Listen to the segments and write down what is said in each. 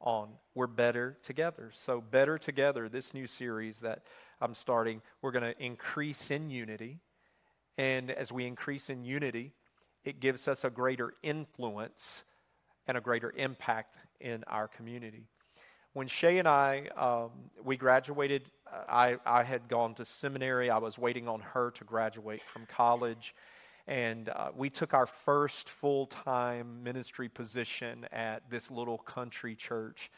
on We're Better Together. So, Better Together, this new series that I'm starting, we're going to increase in unity. And as we increase in unity, it gives us a greater influence and a greater impact in our community. When Shay and I, um, we graduated, I, I had gone to seminary. I was waiting on her to graduate from college. And uh, we took our first full time ministry position at this little country church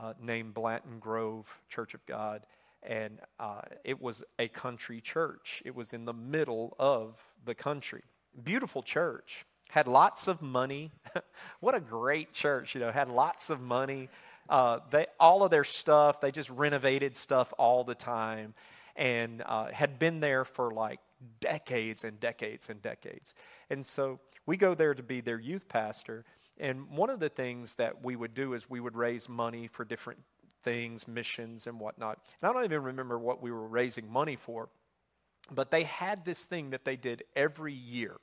uh, named Blanton Grove Church of God. And uh, it was a country church, it was in the middle of the country. Beautiful church, had lots of money. what a great church, you know, had lots of money. Uh, they, all of their stuff, they just renovated stuff all the time and uh, had been there for like decades and decades and decades. And so we go there to be their youth pastor. And one of the things that we would do is we would raise money for different things, missions and whatnot. And I don't even remember what we were raising money for, but they had this thing that they did every year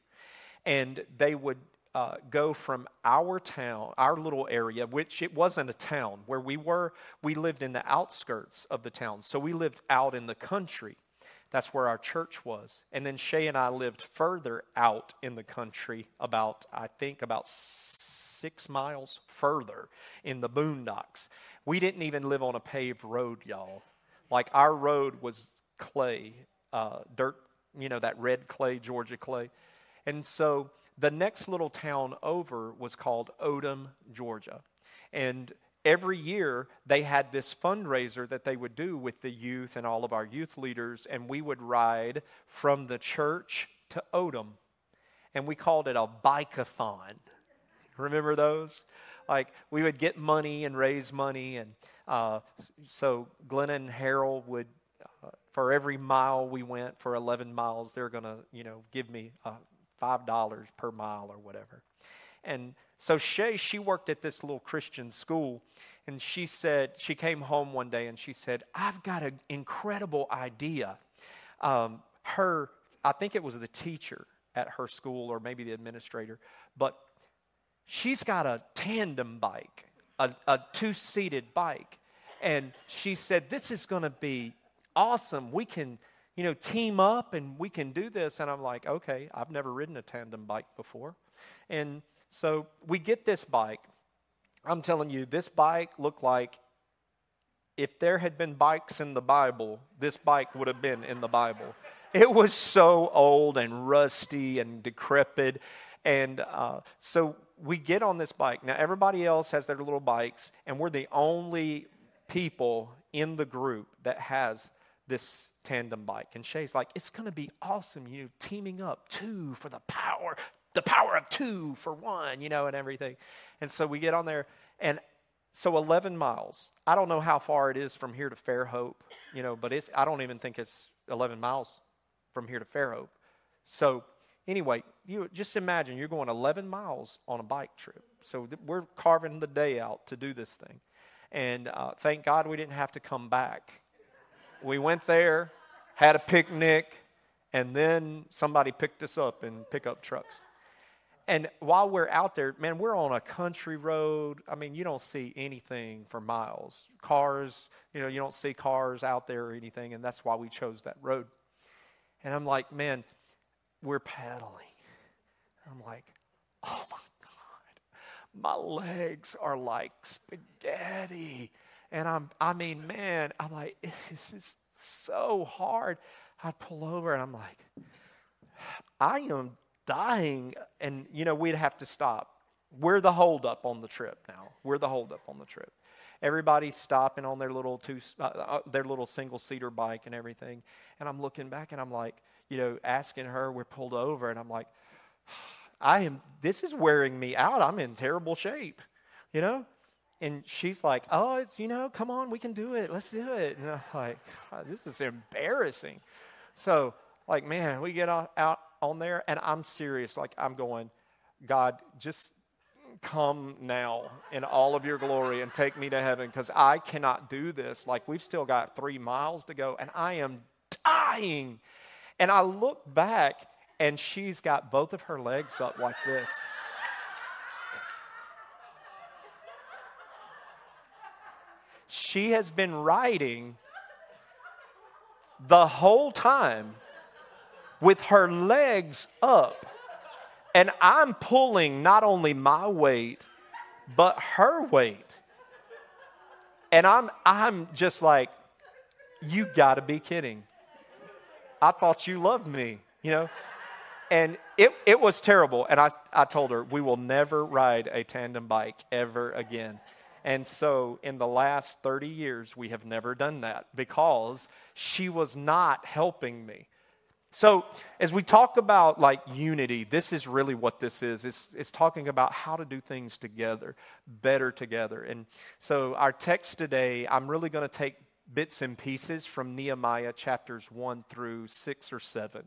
and they would uh, go from our town, our little area, which it wasn't a town where we were, we lived in the outskirts of the town. So we lived out in the country. That's where our church was. And then Shay and I lived further out in the country, about, I think, about six miles further in the boondocks. We didn't even live on a paved road, y'all. Like our road was clay, uh, dirt, you know, that red clay, Georgia clay. And so the next little town over was called Odum, Georgia. And every year they had this fundraiser that they would do with the youth and all of our youth leaders, and we would ride from the church to Odum. And we called it a bikeathon. Remember those? Like we would get money and raise money, and uh, so Glenn and Harold would, uh, for every mile we went, for 11 miles, they're to, you know, give me a $5 per mile or whatever. And so Shay, she worked at this little Christian school, and she said, she came home one day and she said, I've got an incredible idea. Um, her, I think it was the teacher at her school or maybe the administrator, but she's got a tandem bike, a, a two seated bike. And she said, This is going to be awesome. We can you know, team up and we can do this. And I'm like, okay, I've never ridden a tandem bike before. And so we get this bike. I'm telling you, this bike looked like if there had been bikes in the Bible, this bike would have been in the Bible. It was so old and rusty and decrepit. And uh, so we get on this bike. Now, everybody else has their little bikes, and we're the only people in the group that has this tandem bike. And Shay's like, it's going to be awesome, you know, teaming up two for the power, the power of two for one, you know, and everything. And so we get on there, and so 11 miles. I don't know how far it is from here to Fairhope, you know, but it's, I don't even think it's 11 miles from here to Fairhope. So anyway, you just imagine you're going 11 miles on a bike trip. So we're carving the day out to do this thing. And uh, thank God we didn't have to come back we went there, had a picnic, and then somebody picked us up in pickup trucks. And while we're out there, man, we're on a country road. I mean, you don't see anything for miles. Cars, you know, you don't see cars out there or anything, and that's why we chose that road. And I'm like, man, we're paddling. I'm like, oh my God, my legs are like spaghetti. And I'm, I mean, man, I'm like, this is so hard. I'd pull over and I'm like, I am dying. And, you know, we'd have to stop. We're the holdup on the trip now. We're the holdup on the trip. Everybody's stopping on their little two, uh, uh their little single seater bike and everything. And I'm looking back and I'm like, you know, asking her, we're pulled over. And I'm like, I am, this is wearing me out. I'm in terrible shape, you know? And she's like, oh, it's, you know, come on, we can do it. Let's do it. And I'm like, this is embarrassing. So, like, man, we get out, out on there, and I'm serious. Like, I'm going, God, just come now in all of your glory and take me to heaven because I cannot do this. Like, we've still got three miles to go, and I am dying. And I look back, and she's got both of her legs up like this. She has been riding the whole time with her legs up. And I'm pulling not only my weight, but her weight. And I'm, I'm just like, you gotta be kidding. I thought you loved me, you know? And it, it was terrible. And I, I told her, we will never ride a tandem bike ever again. And so, in the last 30 years, we have never done that because she was not helping me. So, as we talk about like unity, this is really what this is. It's, it's talking about how to do things together, better together. And so, our text today, I'm really going to take bits and pieces from Nehemiah chapters 1 through 6 or 7.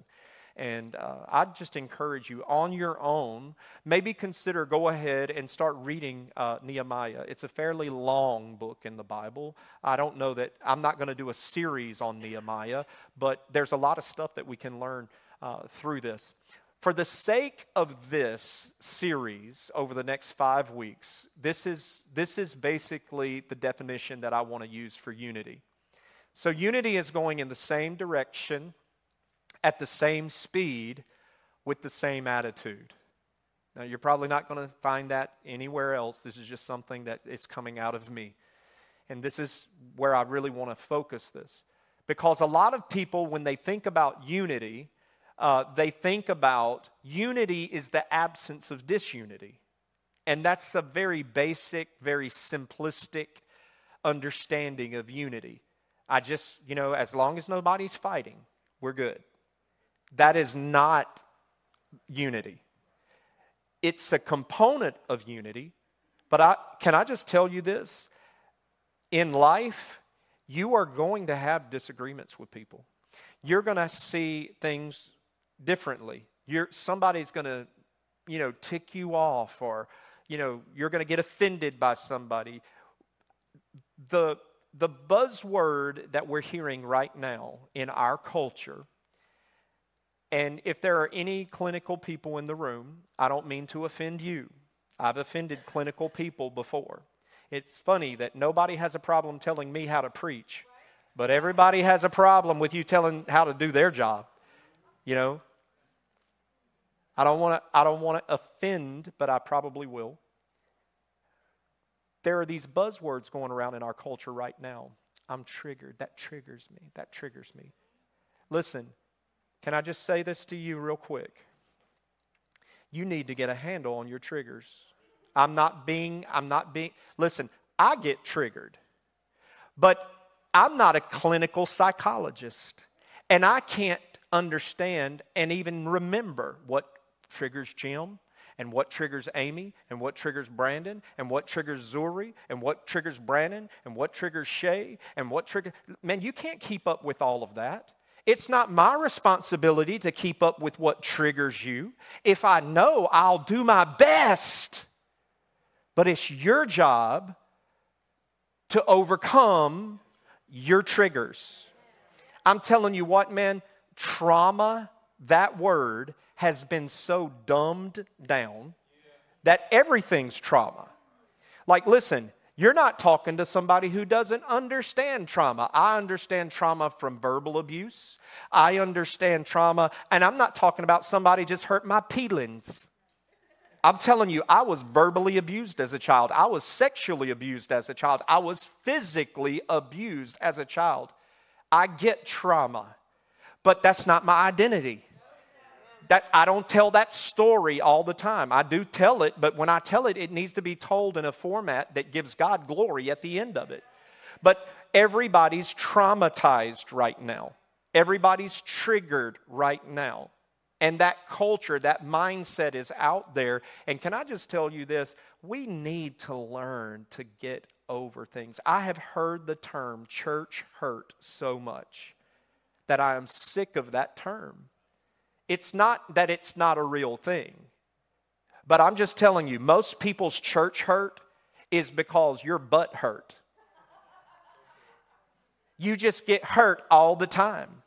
And uh, I'd just encourage you on your own, maybe consider go ahead and start reading uh, Nehemiah. It's a fairly long book in the Bible. I don't know that I'm not going to do a series on Nehemiah, but there's a lot of stuff that we can learn uh, through this. For the sake of this series over the next five weeks, this is, this is basically the definition that I want to use for unity. So, unity is going in the same direction at the same speed with the same attitude. Now, you're probably not going to find that anywhere else. This is just something that is coming out of me. And this is where I really want to focus this. Because a lot of people, when they think about unity, uh, they think about unity is the absence of disunity. And that's a very basic, very simplistic understanding of unity. I just, you know, as long as nobody's fighting, we're good. That is not unity. It's a component of unity, but I, can I just tell you this? In life, you are going to have disagreements with people. You're going to see things differently. You're, somebody's going to, you know, tick you off, or, you know, you're going to get offended by somebody. The, the buzzword that we're hearing right now in our culture and if there are any clinical people in the room, I don't mean to offend you. I've offended clinical people before. It's funny that nobody has a problem telling me how to preach, but everybody has a problem with you telling how to do their job. You know? I don't want to I don't want to offend, but I probably will. There are these buzzwords going around in our culture right now. I'm triggered. That triggers me. That triggers me. Listen, can I just say this to you real quick? You need to get a handle on your triggers. I'm not being, I'm not being, listen, I get triggered, but I'm not a clinical psychologist. And I can't understand and even remember what triggers Jim and what triggers Amy and what triggers Brandon and what triggers Zuri and what triggers Brandon and what triggers Shay and what triggers. Man, you can't keep up with all of that. It's not my responsibility to keep up with what triggers you. If I know, I'll do my best. But it's your job to overcome your triggers. I'm telling you what, man, trauma, that word, has been so dumbed down that everything's trauma. Like, listen, you're not talking to somebody who doesn't understand trauma. I understand trauma from verbal abuse. I understand trauma, and I'm not talking about somebody just hurt my peelings. I'm telling you, I was verbally abused as a child. I was sexually abused as a child. I was physically abused as a child. I get trauma, but that's not my identity that I don't tell that story all the time. I do tell it, but when I tell it, it needs to be told in a format that gives God glory at the end of it. But everybody's traumatized right now. Everybody's triggered right now. And that culture, that mindset is out there. And can I just tell you this? we need to learn to get over things. I have heard the term church hurt so much that I am sick of that term. It's not that it's not a real thing, but I'm just telling you, most people's church hurt is because your butt hurt. You just get hurt all the time.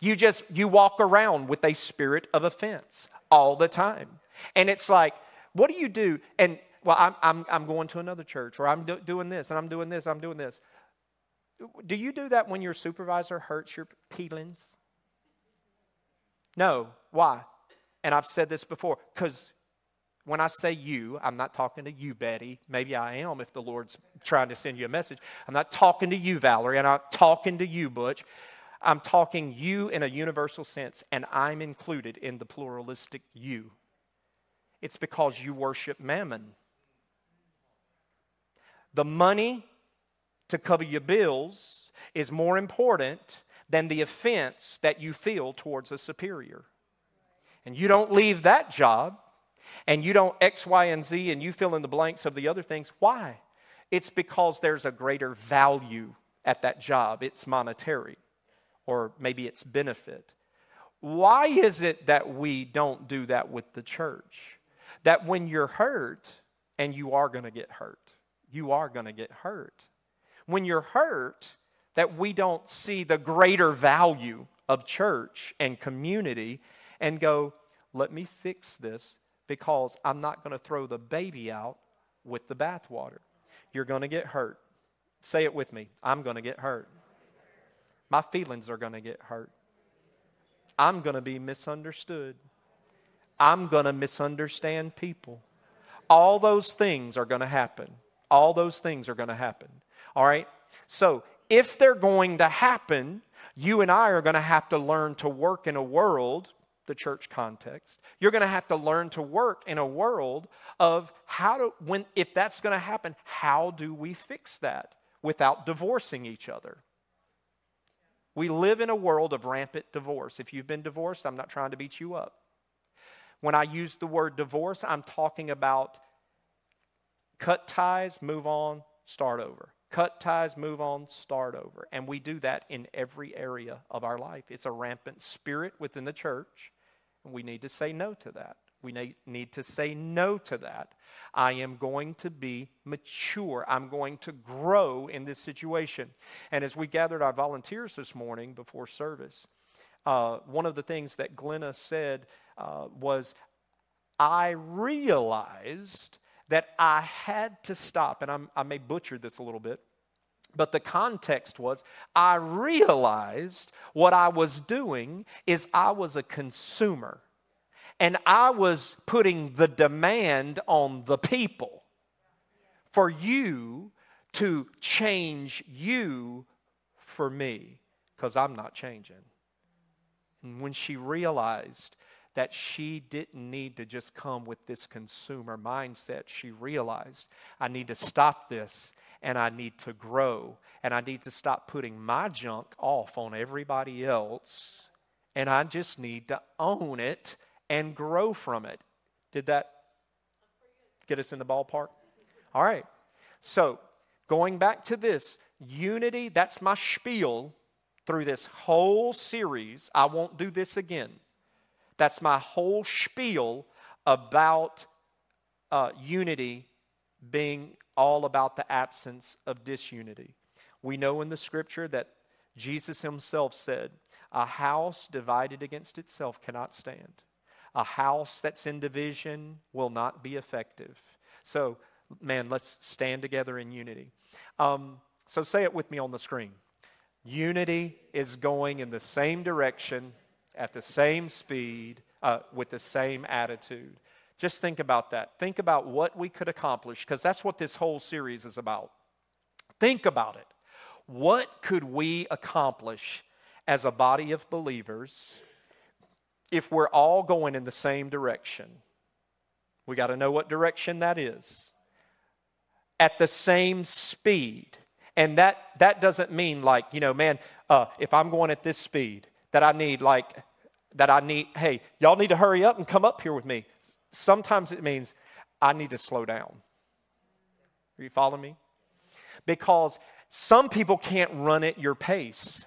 You just you walk around with a spirit of offense all the time. And it's like, what do you do? And well, I'm, I'm, I'm going to another church, or I'm do, doing this, and I'm doing this, I'm doing this. Do you do that when your supervisor hurts your feelings? No. Why? And I've said this before, because when I say you, I'm not talking to you, Betty. Maybe I am if the Lord's trying to send you a message. I'm not talking to you, Valerie. I'm not talking to you, Butch. I'm talking you in a universal sense, and I'm included in the pluralistic you. It's because you worship mammon. The money to cover your bills is more important than the offense that you feel towards a superior. And you don't leave that job and you don't X, Y, and Z and you fill in the blanks of the other things. Why? It's because there's a greater value at that job. It's monetary or maybe it's benefit. Why is it that we don't do that with the church? That when you're hurt, and you are going to get hurt, you are going to get hurt. When you're hurt, that we don't see the greater value of church and community and go, let me fix this because I'm not going to throw the baby out with the bathwater. You're going to get hurt. Say it with me I'm going to get hurt. My feelings are going to get hurt. I'm going to be misunderstood. I'm going to misunderstand people. All those things are going to happen. All those things are going to happen. All right? So, if they're going to happen, you and I are going to have to learn to work in a world, the church context. You're going to have to learn to work in a world of how to, when, if that's going to happen, how do we fix that without divorcing each other? We live in a world of rampant divorce. If you've been divorced, I'm not trying to beat you up. When I use the word divorce, I'm talking about cut ties, move on, start over. Cut ties, move on, start over. And we do that in every area of our life. It's a rampant spirit within the church, and we need to say no to that. We need to say no to that. I am going to be mature. I'm going to grow in this situation. And as we gathered our volunteers this morning before service, uh, one of the things that Glenna said uh, was, I realized that I had to stop, and I'm, i may butcher this a little bit, but the context was I realized what I was doing is I was a consumer and I was putting the demand on the people for you to change you for me because I'm not changing. And when she realized that she didn't need to just come with this consumer mindset, she realized I need to stop this and I need to grow and I need to stop putting my junk off on everybody else and I just need to own it and grow from it. Did that get us in the ballpark? All right. So, going back to this, unity, that's my spiel through this whole series. I won't do this again. That's my whole spiel about uh, unity being all about the absence of disunity. We know in the scripture that Jesus himself said, A house divided against itself cannot stand. A house that's in division will not be effective. So, man, let's stand together in unity. Um, so, say it with me on the screen. Unity is going in the same direction, at the same speed, uh, with the same attitude. Just think about that. Think about what we could accomplish, because that's what this whole series is about. Think about it. What could we accomplish as a body of believers if we're all going in the same direction. We got to know what direction that is. At the same speed. And that, that doesn't mean like, you know, man, uh, if I'm going at this speed, that I need like, that I need, hey, y'all need to hurry up and come up here with me. Sometimes it means I need to slow down. Are you following me? Because some people can't run at your pace.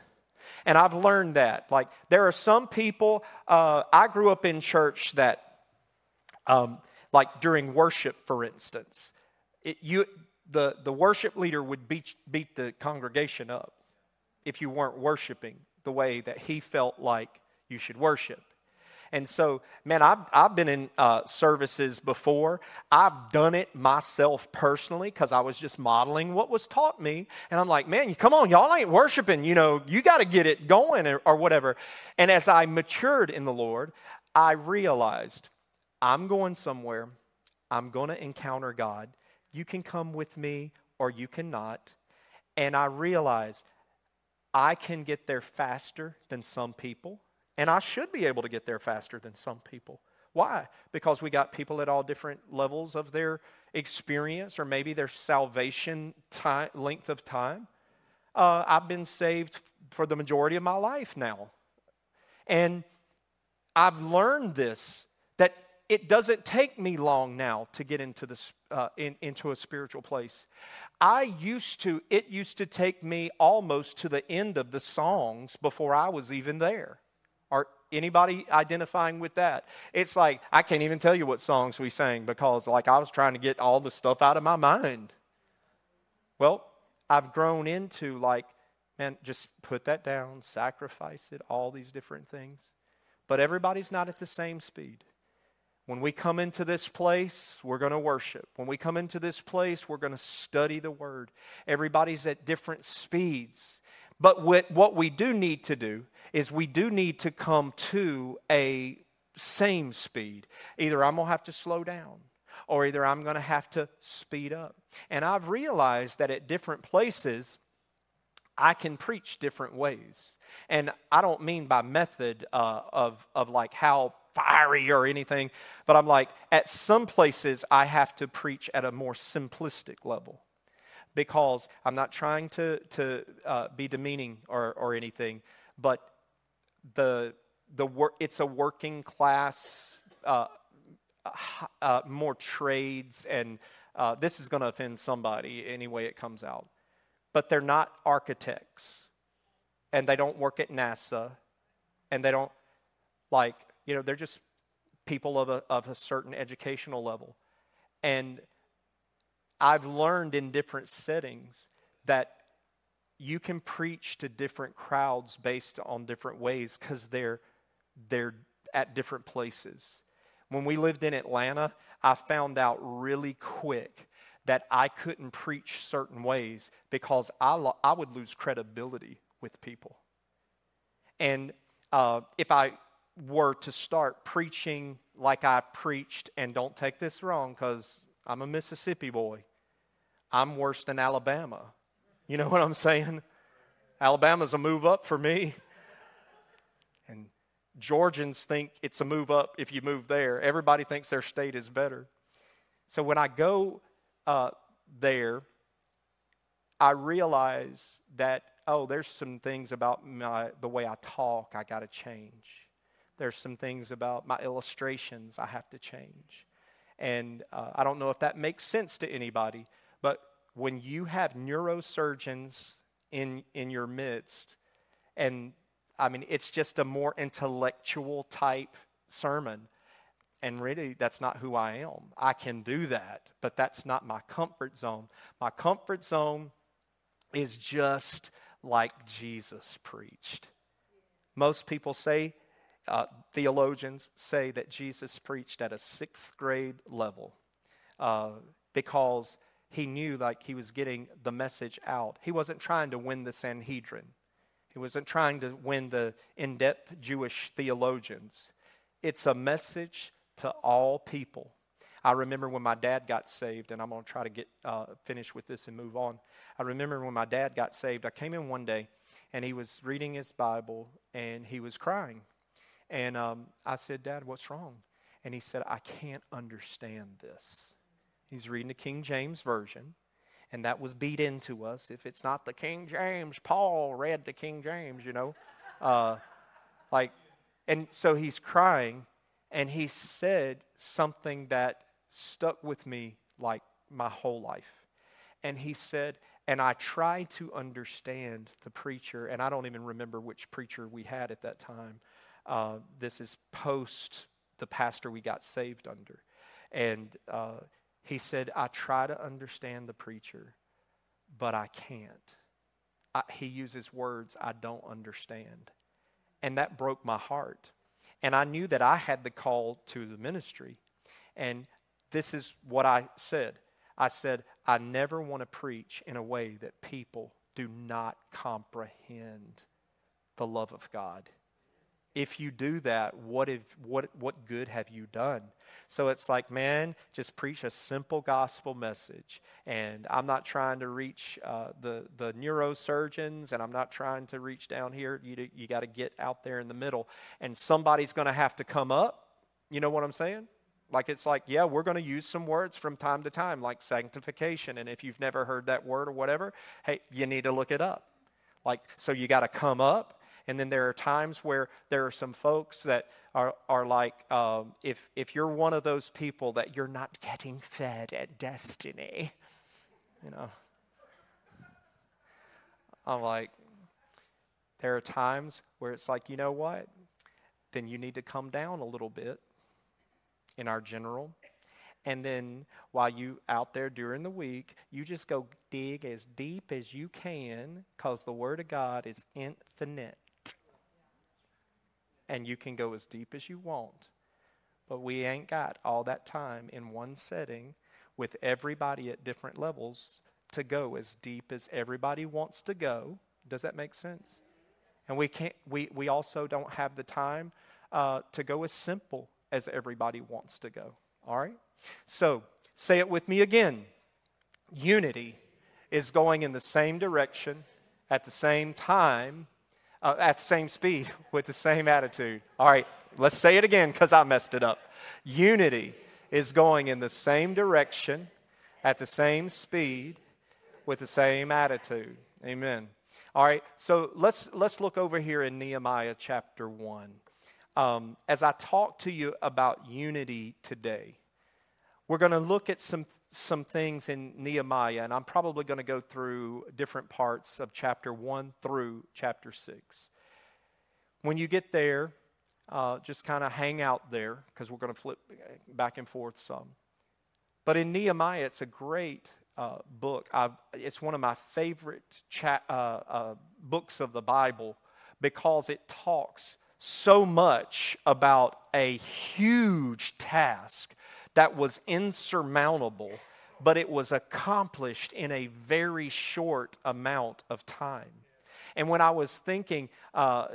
And I've learned that. Like, there are some people, uh, I grew up in church that, um, like during worship, for instance, it, you, the, the worship leader would beat, beat the congregation up if you weren't worshiping the way that he felt like you should worship. And so, man, I've, I've been in uh, services before. I've done it myself personally because I was just modeling what was taught me. And I'm like, man, come on, y'all ain't worshiping. You know, you got to get it going or, or whatever. And as I matured in the Lord, I realized I'm going somewhere. I'm going to encounter God. You can come with me or you cannot. And I realized I can get there faster than some people. And I should be able to get there faster than some people. Why? Because we got people at all different levels of their experience or maybe their salvation time, length of time. Uh, I've been saved for the majority of my life now. And I've learned this that it doesn't take me long now to get into this uh, in, into a spiritual place. I used to, it used to take me almost to the end of the songs before I was even there. Are anybody identifying with that? It's like I can't even tell you what songs we sang because like I was trying to get all the stuff out of my mind. Well, I've grown into like, man, just put that down, sacrifice it, all these different things. But everybody's not at the same speed. When we come into this place, we're going to worship. When we come into this place, we're going to study the word. Everybody's at different speeds. But what we do need to do is we do need to come to a same speed. Either I'm going to have to slow down or either I'm going to have to speed up. And I've realized that at different places, I can preach different ways. And I don't mean by method uh, of, of like how fiery or anything, but I'm like, at some places, I have to preach at a more simplistic level because I'm not trying to, to uh, be demeaning or, or anything, but the, the wor- it's a working class, uh, uh, more trades, and uh, this is going to offend somebody any way it comes out. But they're not architects, and they don't work at NASA, and they don't, like, you know, they're just people of a, of a certain educational level. And I've learned in different settings that you can preach to different crowds based on different ways because they're, they're at different places. When we lived in Atlanta, I found out really quick that I couldn't preach certain ways because I, lo- I would lose credibility with people. And uh, if I were to start preaching like I preached, and don't take this wrong because I'm a Mississippi boy. I'm worse than Alabama. You know what I'm saying? Alabama's a move up for me. And Georgians think it's a move up if you move there. Everybody thinks their state is better. So when I go uh, there, I realize that, oh, there's some things about my, the way I talk I got to change. There's some things about my illustrations I have to change. And uh, I don't know if that makes sense to anybody, but when you have neurosurgeons in, in your midst, and I mean, it's just a more intellectual type sermon. And really, that's not who I am. I can do that, but that's not my comfort zone. My comfort zone is just like Jesus preached. Most people say uh, theologians say that Jesus preached at a sixth grade level uh, because he knew like he was getting the message out. He wasn't trying to win the Sanhedrin. He wasn't trying to win the in-depth Jewish theologians. It's a message to all people. I remember when my dad got saved, and I'm going to try to get uh, finished with this and move on. I remember when my dad got saved. I came in one day, and he was reading his Bible, and he was crying. And um, I said, Dad, what's wrong? And he said, I can't understand this. He's reading the King James Version, and that was beat into us. If it's not the King James, Paul read the King James, you know. Uh, like, and so he's crying, and he said something that stuck with me like my whole life. And he said, and I tried to understand the preacher, and I don't even remember which preacher we had at that time. Uh, this is post the pastor we got saved under. And uh, he said, I try to understand the preacher, but I can't. I, he uses words I don't understand. And that broke my heart. And I knew that I had the call to the ministry. And this is what I said I said, I never want to preach in a way that people do not comprehend the love of God if you do that, what, if, what, what good have you done? So it's like, man, just preach a simple gospel message. And I'm not trying to reach uh, the, the neurosurgeons, and I'm not trying to reach down here. You, you got to get out there in the middle. And somebody's going to have to come up. You know what I'm saying? Like, it's like, yeah, we're going to use some words from time to time, like sanctification. And if you've never heard that word or whatever, hey, you need to look it up. Like, so you got to come up and then there are times where there are some folks that are, are like, um, if, if you're one of those people that you're not getting fed at destiny, you know, I'm like, there are times where it's like, you know what? Then you need to come down a little bit in our general. And then while you out there during the week, you just go dig as deep as you can because the Word of God is infinite and you can go as deep as you want. But we ain't got all that time in one setting with everybody at different levels to go as deep as everybody wants to go. Does that make sense? And we can't. We we also don't have the time uh, to go as simple as everybody wants to go. All right. So say it with me again. Unity is going in the same direction at the same time uh, at the same speed with the same attitude. All right, let's say it again because I messed it up. Unity is going in the same direction at the same speed with the same attitude. Amen. All right, so let's let's look over here in Nehemiah chapter one. Um, as I talk to you about unity today, we're going to look at some, some things in Nehemiah, and I'm probably going to go through different parts of chapter 1 through chapter 6. When you get there, uh, just kind of hang out there because we're going to flip back and forth some. But in Nehemiah, it's a great uh, book. I've, it's one of my favorite cha- uh, uh books of the Bible because it talks so much about a huge task that was insurmountable, but it was accomplished in a very short amount of time. And when I was thinking, uh,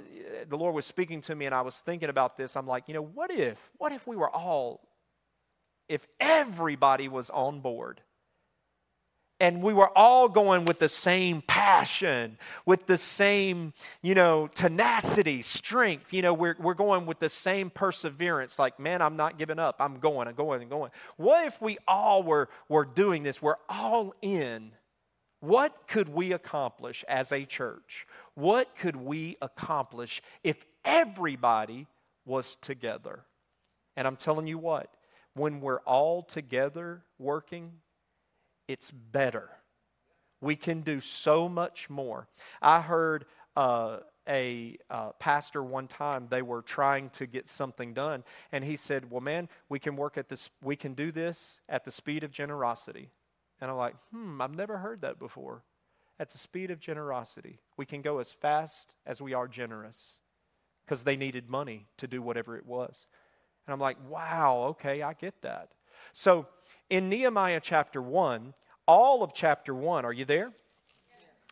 the Lord was speaking to me, and I was thinking about this, I'm like, you know, what if, what if we were all, if everybody was on board? And we were all going with the same passion, with the same, you know, tenacity, strength. You know, we're, we're going with the same perseverance, like, man, I'm not giving up. I'm going, I'm going, I'm going. What if we all were, were doing this? We're all in. What could we accomplish as a church? What could we accomplish if everybody was together? And I'm telling you what, when we're all together working, it's better. We can do so much more. I heard uh, a uh, pastor one time, they were trying to get something done, and he said, Well, man, we can work at this, we can do this at the speed of generosity. And I'm like, Hmm, I've never heard that before. At the speed of generosity. We can go as fast as we are generous because they needed money to do whatever it was. And I'm like, Wow, okay, I get that. So in Nehemiah chapter 1, all of chapter 1, are you there?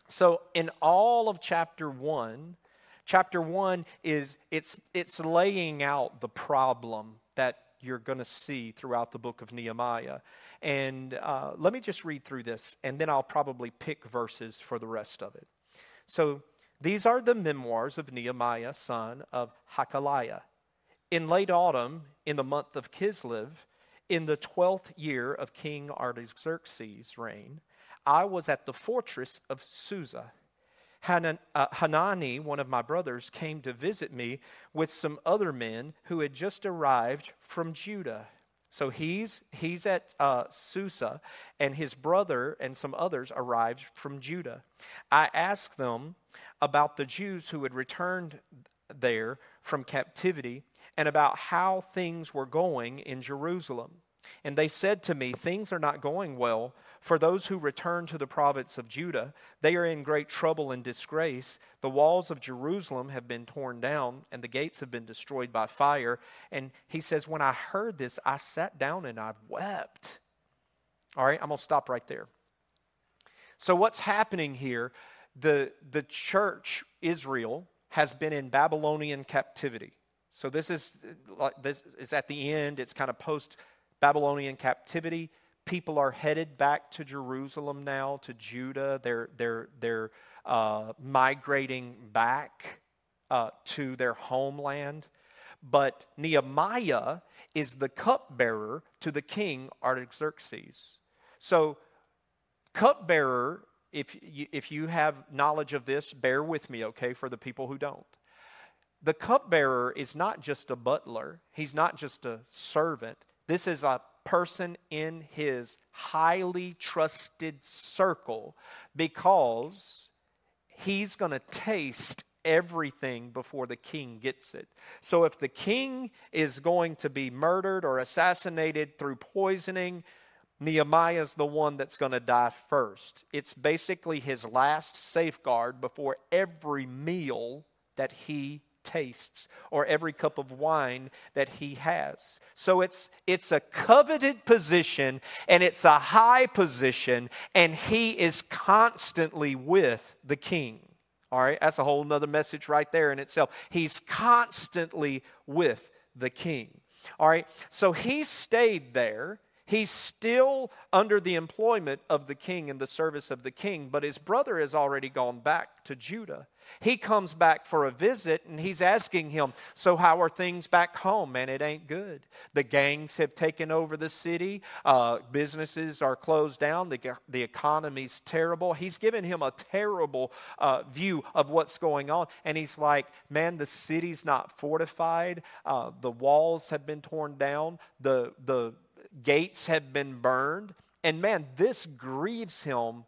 So in all of chapter 1, chapter 1 is it's it's laying out the problem that you're going to see throughout the book of Nehemiah. And uh, let me just read through this, and then I'll probably pick verses for the rest of it. So these are the memoirs of Nehemiah, son of Hacaliah. In late autumn, in the month of Kislev, in the twelfth year of King Artaxerxes' reign, I was at the fortress of Susa. Uh, Hanani, one of my brothers, came to visit me with some other men who had just arrived from Judah. So he's, he's at uh, Susa, and his brother and some others arrived from Judah. I asked them about the Jews who had returned there from captivity and about how things were going in Jerusalem. And they said to me, Things are not going well for those who return to the province of Judah, they are in great trouble and disgrace. The walls of Jerusalem have been torn down, and the gates have been destroyed by fire. And he says, When I heard this, I sat down and I wept. All right, I'm going to stop right there. So, what's happening here? The, the church, Israel, has been in Babylonian captivity. So, this is, this is at the end, it's kind of post Babylonian captivity people are headed back to Jerusalem now, to Judah. They're, they're, they're uh, migrating back uh, to their homeland. But Nehemiah is the cupbearer to the king Artaxerxes. So, cupbearer, if you, if you have knowledge of this, bear with me, okay, for the people who don't. The cupbearer is not just a butler, he's not just a servant. This is a person in his highly trusted circle because he's going to taste everything before the king gets it. So if the king is going to be murdered or assassinated through poisoning, Nehemiah is the one that's going to die first. It's basically his last safeguard before every meal that he tastes or every cup of wine that he has. So it's it's a coveted position and it's a high position and he is constantly with the king. All right, that's a whole nother message right there in itself. He's constantly with the king. All right, so he stayed there. He's still under the employment of the king and the service of the king, but his brother has already gone back to Judah. He comes back for a visit and he's asking him, So, how are things back home? Man, it ain't good. The gangs have taken over the city, uh, businesses are closed down, the, the economy's terrible. He's given him a terrible uh, view of what's going on. And he's like, Man, the city's not fortified, uh, the walls have been torn down, the, the gates have been burned. And man, this grieves him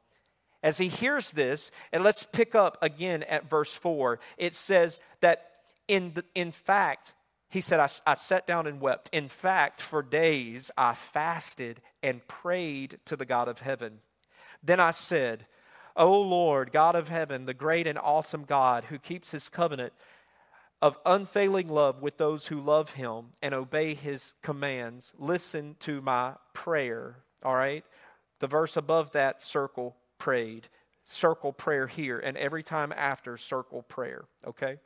as he hears this, and let's pick up again at verse 4, it says that in, the, in fact, he said, I, I sat down and wept. In fact, for days I fasted and prayed to the God of heaven. Then I said, O Lord, God of heaven, the great and awesome God who keeps his covenant of unfailing love with those who love him and obey his commands, listen to my prayer. All right? The verse above that circle prayed. Circle prayer here, and every time after, circle prayer, okay?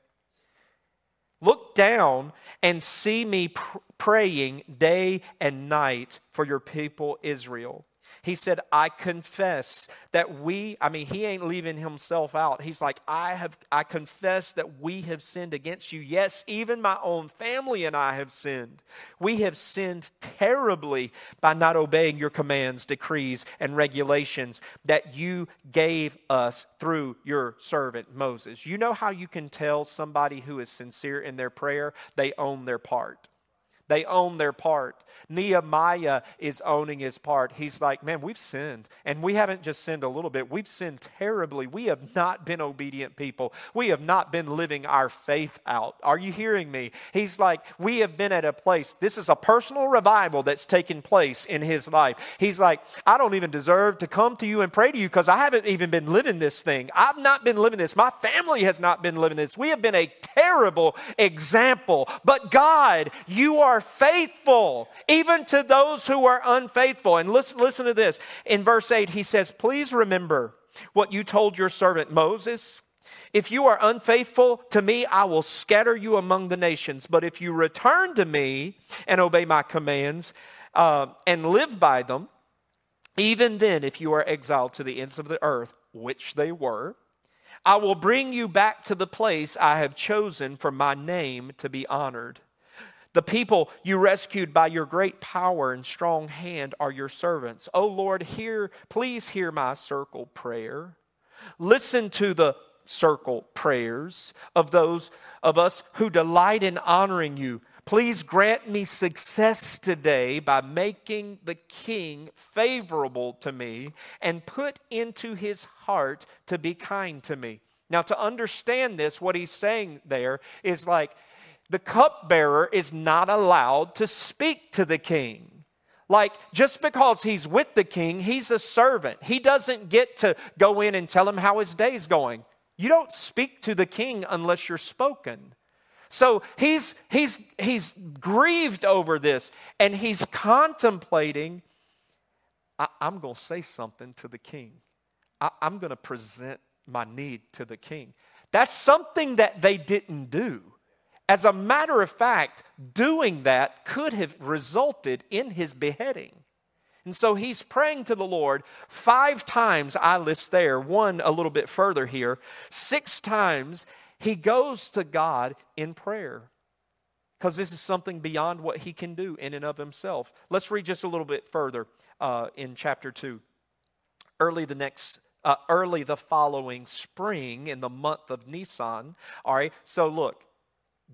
Look down and see me pr- praying day and night for your people Israel. He said, I confess that we, I mean, he ain't leaving himself out. He's like, I have, I confess that we have sinned against you. Yes, even my own family and I have sinned. We have sinned terribly by not obeying your commands, decrees, and regulations that you gave us through your servant Moses. You know how you can tell somebody who is sincere in their prayer? They own their part. They own their part. Nehemiah is owning his part. He's like, man, we've sinned. And we haven't just sinned a little bit, we've sinned terribly. We have not been obedient people. We have not been living our faith out. Are you hearing me? He's like, we have been at a place. This is a personal revival that's taken place in his life. He's like, I don't even deserve to come to you and pray to you because I haven't even been living this thing. I've not been living this. My family has not been living this. We have been a terrible example. But God, you are are faithful, even to those who are unfaithful. And listen, listen to this. In verse 8, he says, Please remember what you told your servant Moses. If you are unfaithful to me, I will scatter you among the nations. But if you return to me and obey my commands uh, and live by them, even then, if you are exiled to the ends of the earth, which they were, I will bring you back to the place I have chosen for my name to be honored. The people you rescued by your great power and strong hand are your servants. Oh Lord, hear, please hear my circle prayer. Listen to the circle prayers of those of us who delight in honoring you Please grant me success today by making the king favorable to me and put into his heart to be kind to me. Now, to understand this, what he's saying there is like the cupbearer is not allowed to speak to the king. Like, just because he's with the king, he's a servant. He doesn't get to go in and tell him how his day's going. You don't speak to the king unless you're spoken. So he's, he's, he's grieved over this and he's contemplating I, am going to say something to the king. I, I'm going to present my need to the king. That's something that they didn't do. As a matter of fact, doing that could have resulted in his beheading. And so he's praying to the Lord five times, I list there, one a little bit further here. Six times he goes to God in prayer because this is something beyond what he can do in and of himself. Let's read just a little bit further uh, in chapter 2. Early the next uh, early the following spring in the month of Nisan. All right, so look,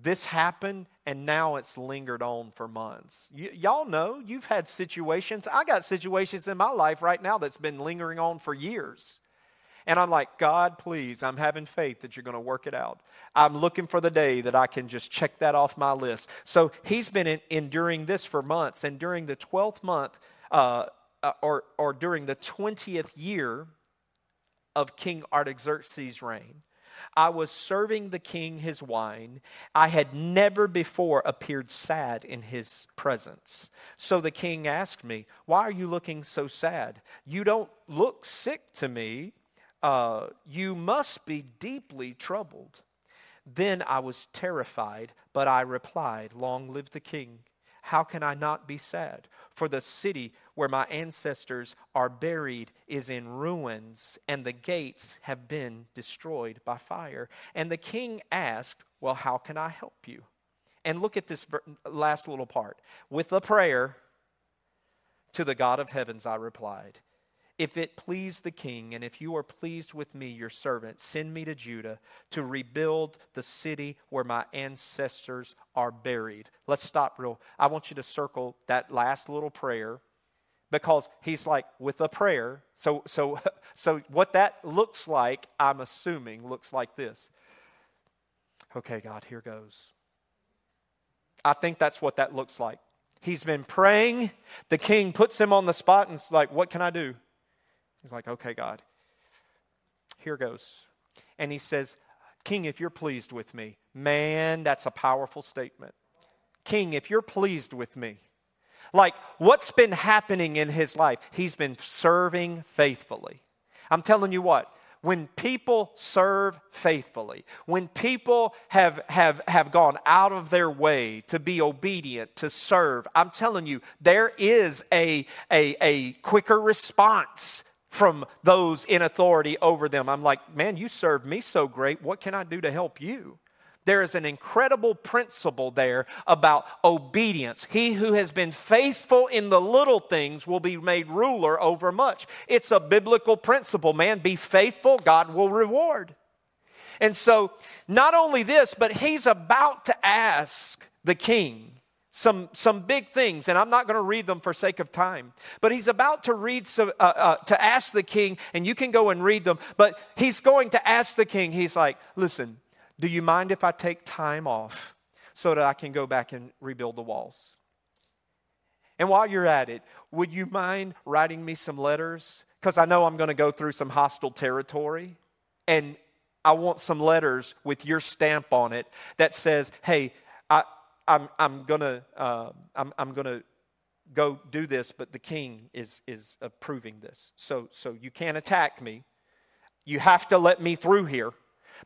this happened and now it's lingered on for months. Y- y'all know you've had situations. I got situations in my life right now that's been lingering on for years. And I'm like, God, please, I'm having faith that you're going to work it out. I'm looking for the day that I can just check that off my list. So he's been in, enduring this for months. And during the 12th month, uh, uh, or, or during the 20th year of King Artaxerxes' reign, I was serving the king his wine. I had never before appeared sad in his presence. So the king asked me, Why are you looking so sad? You don't look sick to me. Uh, you must be deeply troubled. Then I was terrified, but I replied, Long live the king. How can I not be sad? For the city where my ancestors are buried is in ruins, and the gates have been destroyed by fire. And the king asked, Well, how can I help you? And look at this last little part. With a prayer to the God of heavens, I replied, if it please the king, and if you are pleased with me, your servant, send me to Judah to rebuild the city where my ancestors are buried. Let's stop real. I want you to circle that last little prayer because he's like with a prayer. So so so what that looks like, I'm assuming looks like this. Okay, God, here goes. I think that's what that looks like. He's been praying. The king puts him on the spot and it's like, What can I do? He's like, okay, God, here goes. And he says, King, if you're pleased with me, man, that's a powerful statement. King, if you're pleased with me, like what's been happening in his life? He's been serving faithfully. I'm telling you what, when people serve faithfully, when people have, have, have gone out of their way to be obedient, to serve, I'm telling you, there is a, a, a quicker response from those in authority over them. I'm like, man, you served me so great. What can I do to help you? There is an incredible principle there about obedience. He who has been faithful in the little things will be made ruler over much. It's a biblical principle, man. Be faithful, God will reward. And so, not only this, but he's about to ask the king some, some big things, and I'm not going to read them for sake of time. But he's about to read some, uh, uh, to ask the king, and you can go and read them. But he's going to ask the king. He's like, "Listen, do you mind if I take time off so that I can go back and rebuild the walls?" And while you're at it, would you mind writing me some letters? Because I know I'm going to go through some hostile territory, and I want some letters with your stamp on it that says, "Hey." I'm, I'm gonna, uh, I'm, I'm gonna go do this, but the king is, is approving this. So, so you can't attack me. You have to let me through here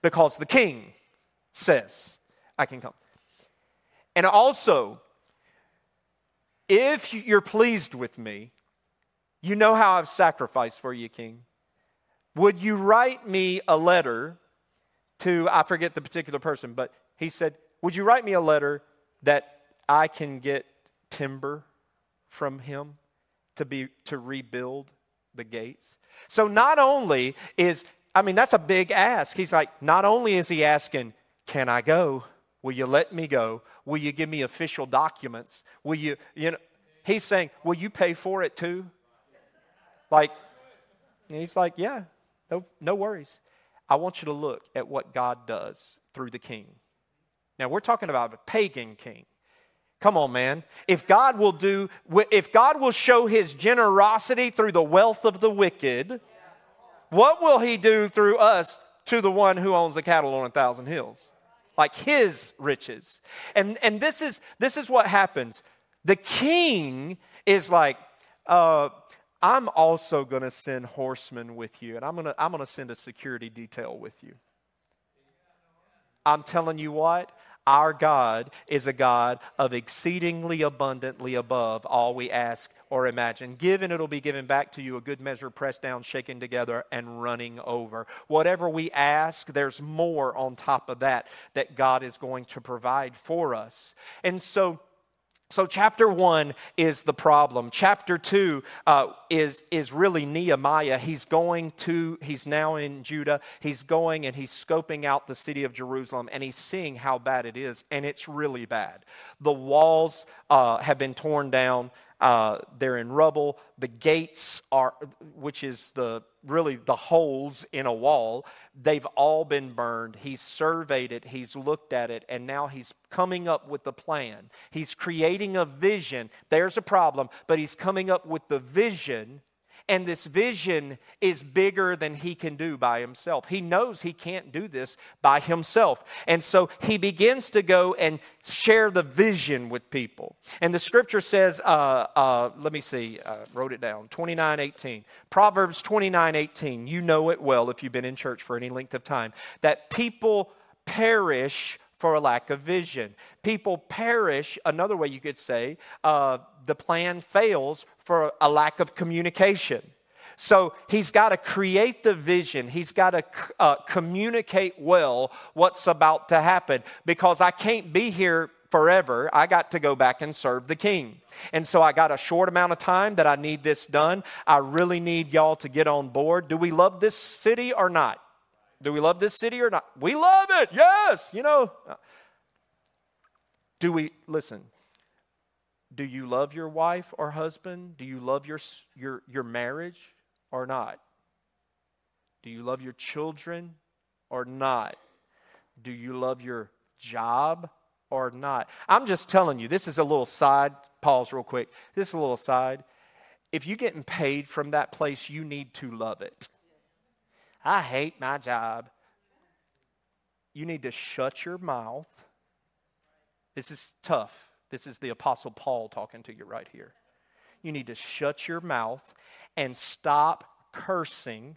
because the king says I can come. And also, if you're pleased with me, you know how I've sacrificed for you, king. Would you write me a letter to, I forget the particular person, but he said, Would you write me a letter that I can get timber from him to be to rebuild the gates. So not only is I mean that's a big ask. He's like not only is he asking, can I go Will you let me go? Will you give me official documents? Will you, you know, he's saying, Will you pay for it too? Like, he's like, Yeah, no, no worries. I want you to look at what God does through the king. Now, we're talking about a pagan king. Come on, man. If God will do, if God will show his generosity through the wealth of the wicked, what will he do through us to the one who owns the cattle on a thousand hills? Like his riches. And, and this, is, this is what happens. The king is like, uh, I'm also going to send horsemen with you, and I'm going to I'm going to send a security detail with you. I'm telling you what, our God is a God of exceedingly abundantly above all we ask or imagine. Give and it'll be given back to you a good measure, pressed down, shaken together, and running over. Whatever we ask, there's more on top of that that God is going to provide for us. And so, so, chapter one is the problem. Chapter two uh, is, is really Nehemiah. He's going to, he's now in Judah. He's going and he's scoping out the city of Jerusalem and he's seeing how bad it is. And it's really bad. The walls uh, have been torn down, uh, they're in rubble. The gates are, which is the really the holes in a wall, they've all been burned. He's surveyed it, he's looked at it, and now he's coming up with the plan. He's creating a vision. There's a problem, but he's coming up with the vision and this vision is bigger than he can do by himself. He knows he can't do this by himself. And so he begins to go and share the vision with people. And the scripture says, uh, uh, let me see, uh, wrote it down 29 18. Proverbs 29 18. You know it well if you've been in church for any length of time, that people perish for a lack of vision. People perish, another way you could say, uh, the plan fails for a lack of communication. So he's got to create the vision. He's got to uh, communicate well what's about to happen because I can't be here forever. I got to go back and serve the king. And so I got a short amount of time that I need this done. I really need y'all to get on board. Do we love this city or not? Do we love this city or not? We love it. Yes. You know, do we, listen, do you love your wife or husband? Do you love your, your, your marriage or not? Do you love your children or not? Do you love your job or not? I'm just telling you, this is a little side, pause real quick. This is a little side. If you're getting paid from that place, you need to love it. I hate my job. You need to shut your mouth. This is tough. This is the Apostle Paul talking to you right here. You need to shut your mouth and stop cursing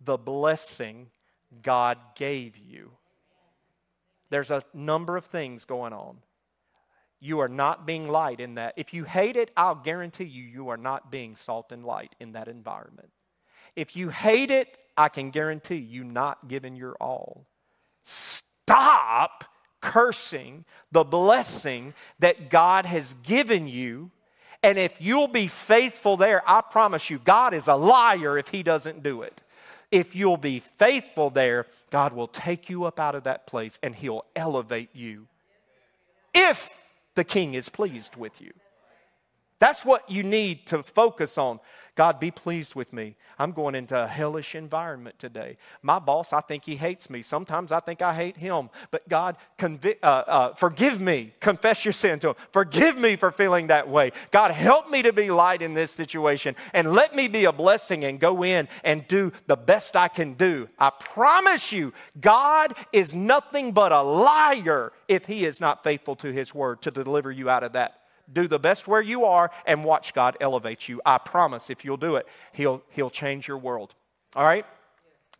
the blessing God gave you. There's a number of things going on. You are not being light in that. If you hate it, I'll guarantee you, you are not being salt and light in that environment. If you hate it, I can guarantee you not giving your all. Stop cursing the blessing that God has given you. And if you'll be faithful there, I promise you, God is a liar if He doesn't do it. If you'll be faithful there, God will take you up out of that place and He'll elevate you. If the King is pleased with you. That's what you need to focus on. God, be pleased with me. I'm going into a hellish environment today. My boss, I think he hates me. Sometimes I think I hate him. But God, convi- uh, uh, forgive me. Confess your sin to him. Forgive me for feeling that way. God, help me to be light in this situation and let me be a blessing and go in and do the best I can do. I promise you, God is nothing but a liar if he is not faithful to his word to deliver you out of that do the best where you are and watch God elevate you. I promise if you'll do it, He'll, he'll change your world. All right?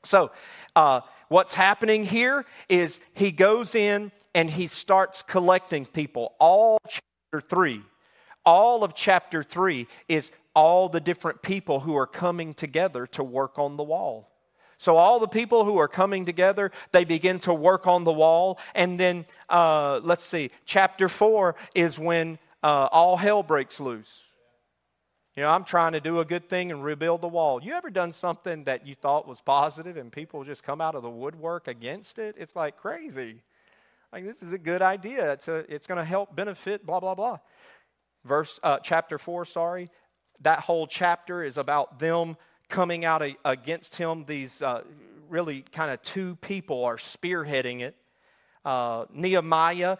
So, uh, what's happening here is he goes in and he starts collecting people. All chapter three, all of chapter three is all the different people who are coming together to work on the wall. So, all the people who are coming together, they begin to work on the wall. And then, uh, let's see, chapter four is when uh, all hell breaks loose. You know, I'm trying to do a good thing and rebuild the wall. You ever done something that you thought was positive and people just come out of the woodwork against it? It's like crazy. Like, this is a good idea. It's, a, it's going to help benefit, blah, blah, blah. Verse, uh, chapter 4, sorry. That whole chapter is about them coming out a, against him. These uh, really kind of two people are spearheading it. Uh, Nehemiah,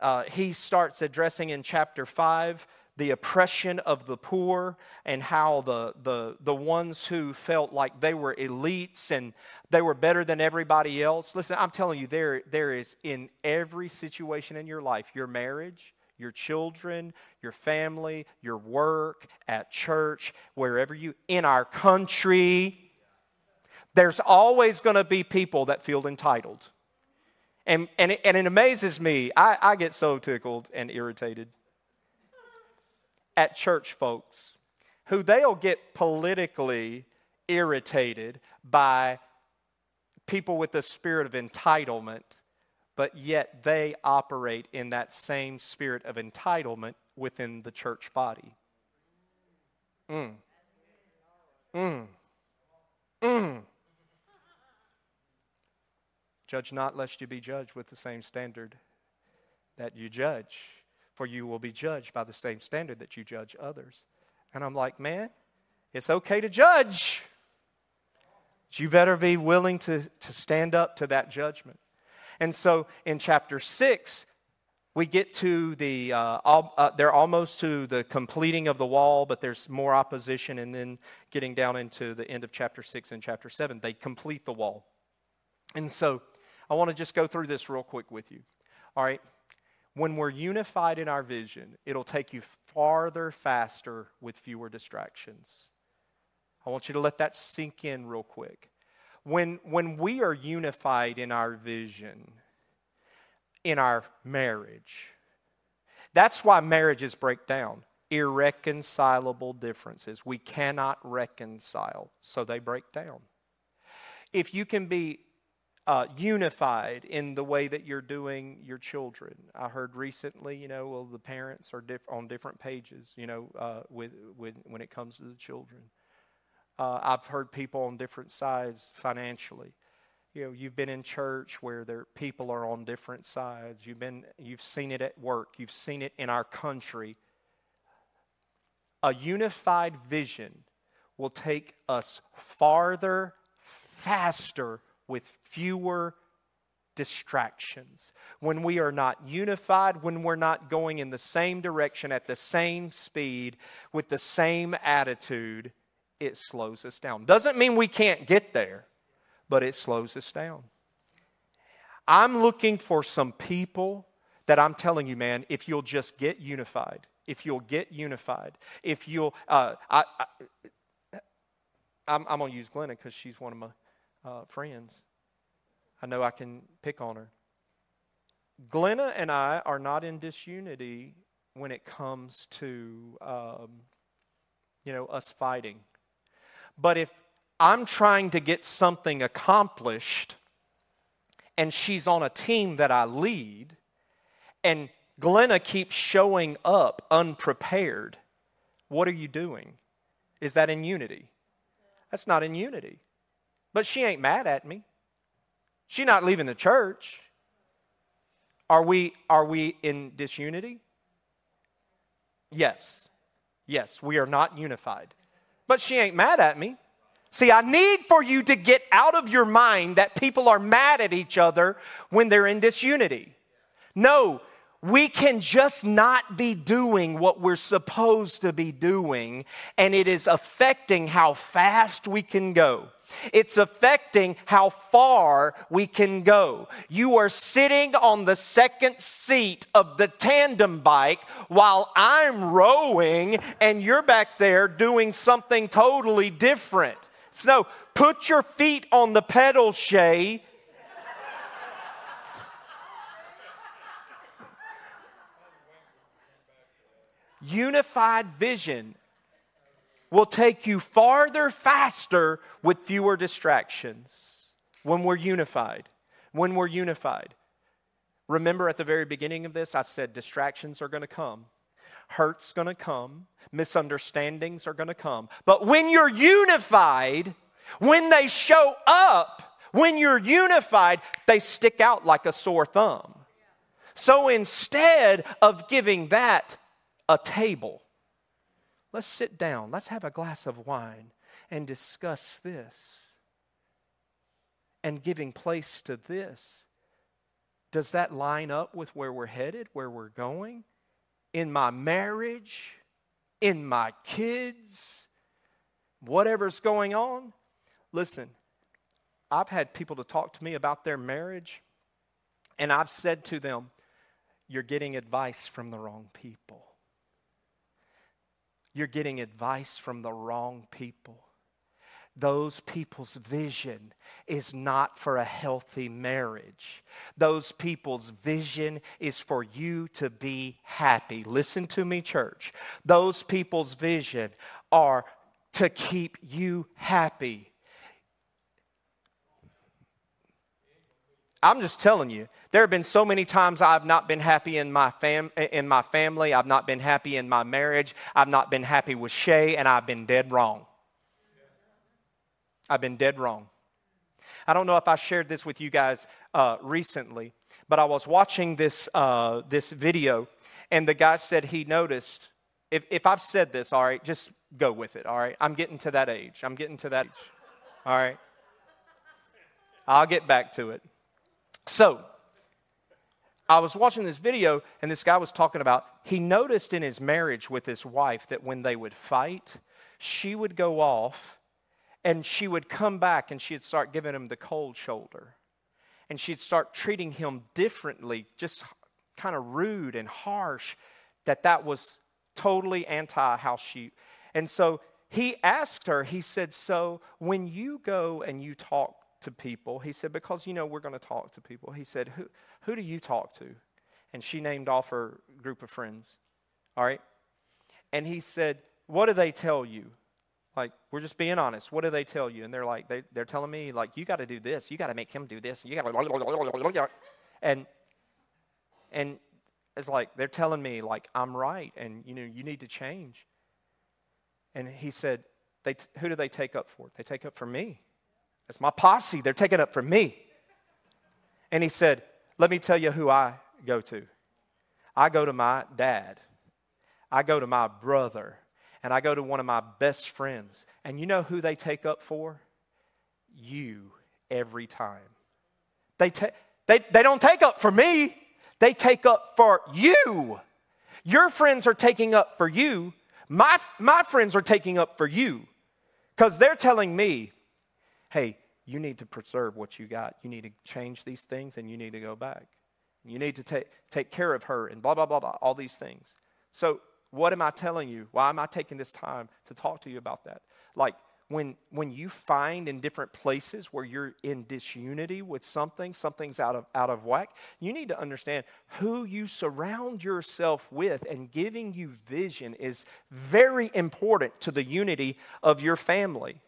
uh, he starts addressing in chapter 5 the oppression of the poor and how the, the, the ones who felt like they were elites and they were better than everybody else. Listen, I'm telling you, there, there is in every situation in your life, your marriage, your children, your family, your work, at church, wherever you, in our country, there's always going to be people that feel entitled. And, and, it, and it amazes me. I, I get so tickled and irritated at church folks who they'll get politically irritated by people with a spirit of entitlement, but yet they operate in that same spirit of entitlement within the church body. Mm. Mm. Mm. Judge not, lest you be judged with the same standard that you judge for you will be judged by the same standard that you judge others. And I'm like, man, it's okay to judge. You better be willing to, to stand up to that judgment. And so in chapter 6, we get to the, uh, all, uh, they're almost to the completing of the wall, but there's more opposition. And then getting down into the end of chapter 6 and chapter 7, they complete the wall. And so I want to just go through this real quick with you. All right, when we're unified in our vision, it'll take you farther faster with fewer distractions. I want you to let that sink in real quick. When, when we are unified in our vision, in our marriage, that's why marriages break down. Irreconcilable differences. We cannot reconcile, so they break down. If you can be uh, unified in the way that you're doing your children. I heard recently, you know, well, the parents are diff- on different pages, you know, uh, with, with, when it comes to the children. Uh, I've heard people on different sides financially. You know, you've been in church where there people are on different sides. You've been, you've seen it at work. You've seen it in our country. A unified vision will take us farther, faster with fewer distractions. When we are not unified, when we're not going in the same direction at the same speed with the same attitude, it slows us down. Doesn't mean we can't get there, but it slows us down. I'm looking for some people that I'm telling you, man, if you'll just get unified, if you'll get unified, if you'll, uh, I, I, I'm, I'm going to use Glenna because she's one of my uh, friends. I know I can pick on her. Glenna and I are not in disunity when it comes to, um, you know, us fighting. But if I'm trying to get something accomplished and she's on a team that I lead and Glenna keeps showing up unprepared, what are you doing? Is that in unity? That's not in unity. But she ain't mad at me. She's not leaving the church. Are we, are we in disunity? Yes. Yes, we are not unified. But she ain't mad at me. See, I need for you to get out of your mind that people are mad at each other when they're in disunity. No, we can just not be doing what we're supposed to be doing, and it is affecting how fast we can go. It's affecting how far we can go. You are sitting on the second seat of the tandem bike while I'm rowing, and you're back there doing something totally different. So, put your feet on the pedal, Shay. Unified vision will take you farther faster with fewer distractions when we're unified. When we're unified. Remember at the very beginning of this, I said distractions are going to come, hurt's going to come, misunderstandings are going to come. But when you're unified, when they show up, when you're unified, they stick out like a sore thumb. So instead of giving that a table, let's sit down, let's have a glass of wine and discuss this. And giving place to this. Does that line up with where we're headed, where we're going? In my marriage, in my kids, whatever's going on? Listen, I've had people to talk to me about their marriage, and I've said to them, You're getting advice from the wrong people. You're getting advice from the wrong people. Those people's vision is not for a healthy marriage. Those people's vision is for you to be happy. Listen to me, church. Those people's vision are to keep you happy. I'm just telling you, there have been so many times I've not been happy in my, fam- in my family. I've not been happy in my marriage. I've not been happy with Shay, and I've been dead wrong. I've been dead wrong. I don't know if I shared this with you guys uh, recently, but I was watching this, uh, this video, and the guy said he noticed. If, if I've said this, all right, just go with it, all right? I'm getting to that age. I'm getting to that age, all right? I'll get back to it. So, I was watching this video, and this guy was talking about he noticed in his marriage with his wife that when they would fight, she would go off and she would come back and she'd start giving him the cold shoulder. And she'd start treating him differently, just kind of rude and harsh, that that was totally anti how she. And so he asked her, he said, So when you go and you talk to people. He said, Because, you know, we're going to talk to people. He said, who, who do you talk to? And she named off her group of friends. All right? And he said, What do they tell you? Like, we're just being honest. What do they tell you? And they're like, they, they're telling me, like, you got to do this. You got to make him do this. You got to. And, and it's like, they're telling me, like, I'm right. And, you know, you need to change. And he said, they, who do they take up for? They take up for me. It's my posse. They're taking up for me. And he said, Let me tell you who I go to. I go to my dad. I go to my brother. And I go to one of my best friends. And you know who they take up for? You every time. They, ta- they, they don't take up for me, they take up for you. Your friends are taking up for you. My, my friends are taking up for you because they're telling me hey, you need to preserve what you got. You need to change these things and you need to go back. You need to take, take care of her and blah, blah, blah, blah, all these things. So, what am I telling you? Why am I taking this time to talk to you about that? Like, when, when you find in different places where you're in disunity with something, something's out of, out of whack, you need to understand who you surround yourself with, and giving you vision is very important to the unity of your family.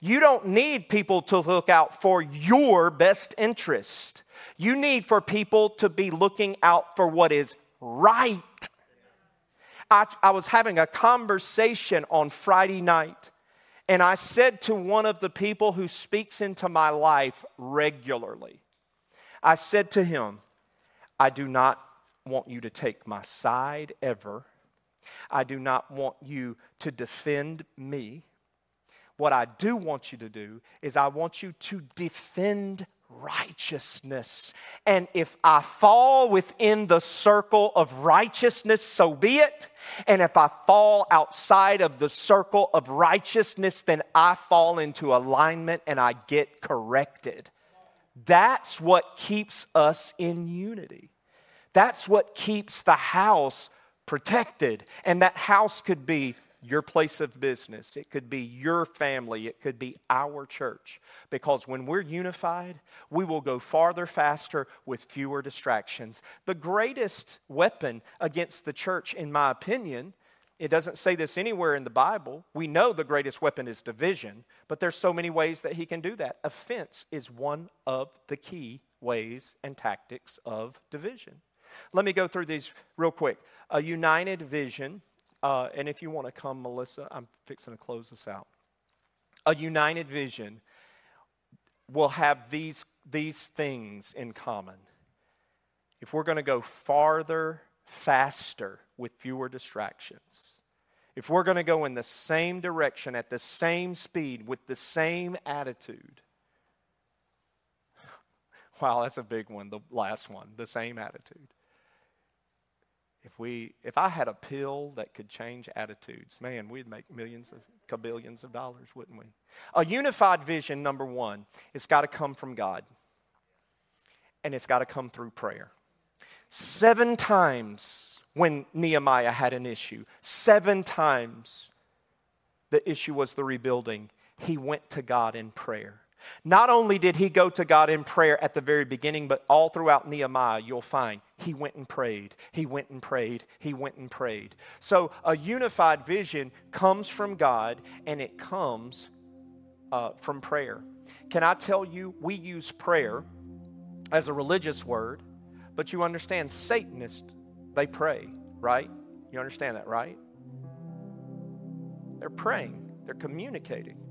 You don't need people to look out for your best interest. You need for people to be looking out for what is right. I, I, was having a conversation on Friday night, and I said to one of the people who speaks into my life regularly, I said to him, I do not want you to take my side ever. I do not want you to defend me. What I do want you to do is I want you to defend righteousness. And if I fall within the circle of righteousness, so be it. And if I fall outside of the circle of righteousness, then I fall into alignment and I get corrected. That's what keeps us in unity. That's what keeps the house protected. And that house could be your place of business, it could be your family, it could be our church. Because when we're unified, we will go farther faster with fewer distractions. The greatest weapon against the church, in my opinion, it doesn't say this anywhere in the Bible. We know the greatest weapon is division, but there's so many ways that he can do that. Offense is one of the key ways and tactics of division. Let me go through these real quick. A united vision uh, and if you want to come, Melissa, I'm fixing to close this out. A united vision will have these, these things in common if we're going to go farther, faster, with fewer distractions, if we're going to go in the same direction at the same speed with the same attitude, wow, that's a big one, the last one, the same attitude. If we if I had a pill that could change attitudes, man, we'd make millions of billions of dollars, wouldn't we? A unified vision number 1, it's got to come from God. And it's got to come through prayer. 7 times when Nehemiah had an issue, 7 times the issue was the rebuilding, he went to God in prayer. Not only did he go to God in prayer at the very beginning, but all throughout Nehemiah, you'll find he went and prayed, he went and prayed, he went and prayed. So a unified vision comes from God and it comes uh, from prayer. Can I tell you, we use prayer as a religious word, but you understand Satanists, they pray, right? You understand that, right? They're praying, they're communicating.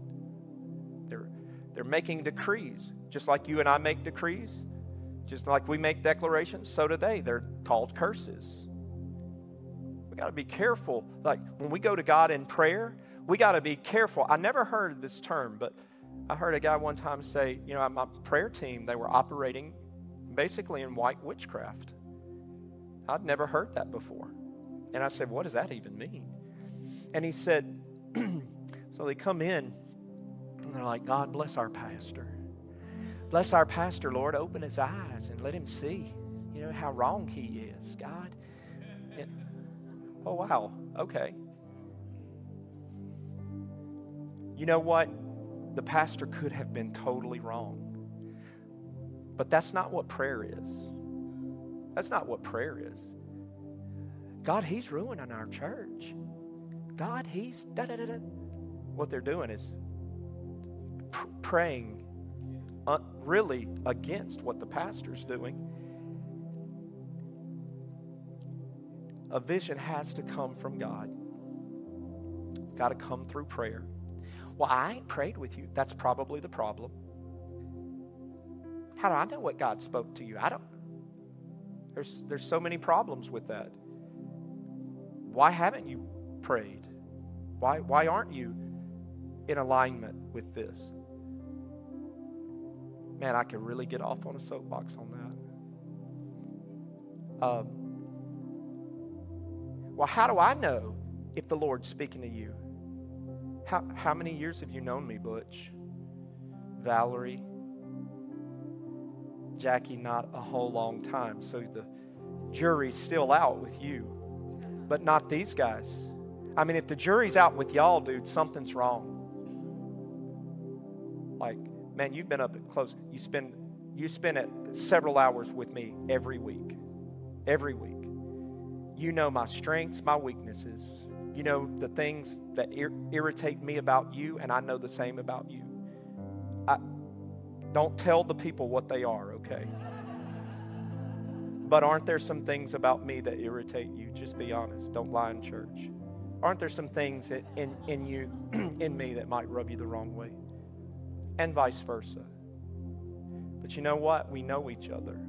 They're making decrees, just like you and I make decrees, just like we make declarations, so do they. They're called curses. We got to be careful. Like when we go to God in prayer, we got to be careful. I never heard this term, but I heard a guy one time say, you know, my prayer team, they were operating basically in white witchcraft. I'd never heard that before. And I said, what does that even mean? And he said, so they come in and they're like, God bless our pastor. Bless our pastor, Lord. Open his eyes and let him see, you know, how wrong he is, God. And, oh, wow. Okay. You know what? The pastor could have been totally wrong. But that's not what prayer is. That's not what prayer is. God, he's ruining our church. God, he's da da da da. What they're doing is pr- praying uh, really against what the pastor's doing. A vision has to come from God. Got to come through prayer. Well, I ain't prayed with you. That's probably the problem. How do I know what God spoke to you? I don't. There's, there's so many problems with that. Why haven't you prayed? Why, why aren't you in alignment with this? Man, I could really get off on a soapbox on that. Um, well, how do I know if the Lord's speaking to you? How, how many years have you known me, Butch? Valerie? Jackie, not a whole long time. So the jury's still out with you, but not these guys. I mean, if the jury's out with y'all, dude, something's wrong. Like, man, you've been up close. You spend you spend it several hours with me every week. Every week. You know my strengths, my weaknesses. You know the things that ir- irritate me about you, and I know the same about you. I, don't tell the people what they are, okay? But aren't there some things about me that irritate you? Just be honest. Don't lie in church. Aren't there some things in, in you, in me, that might rub you the wrong way? And vice versa. But you know what? We know each other.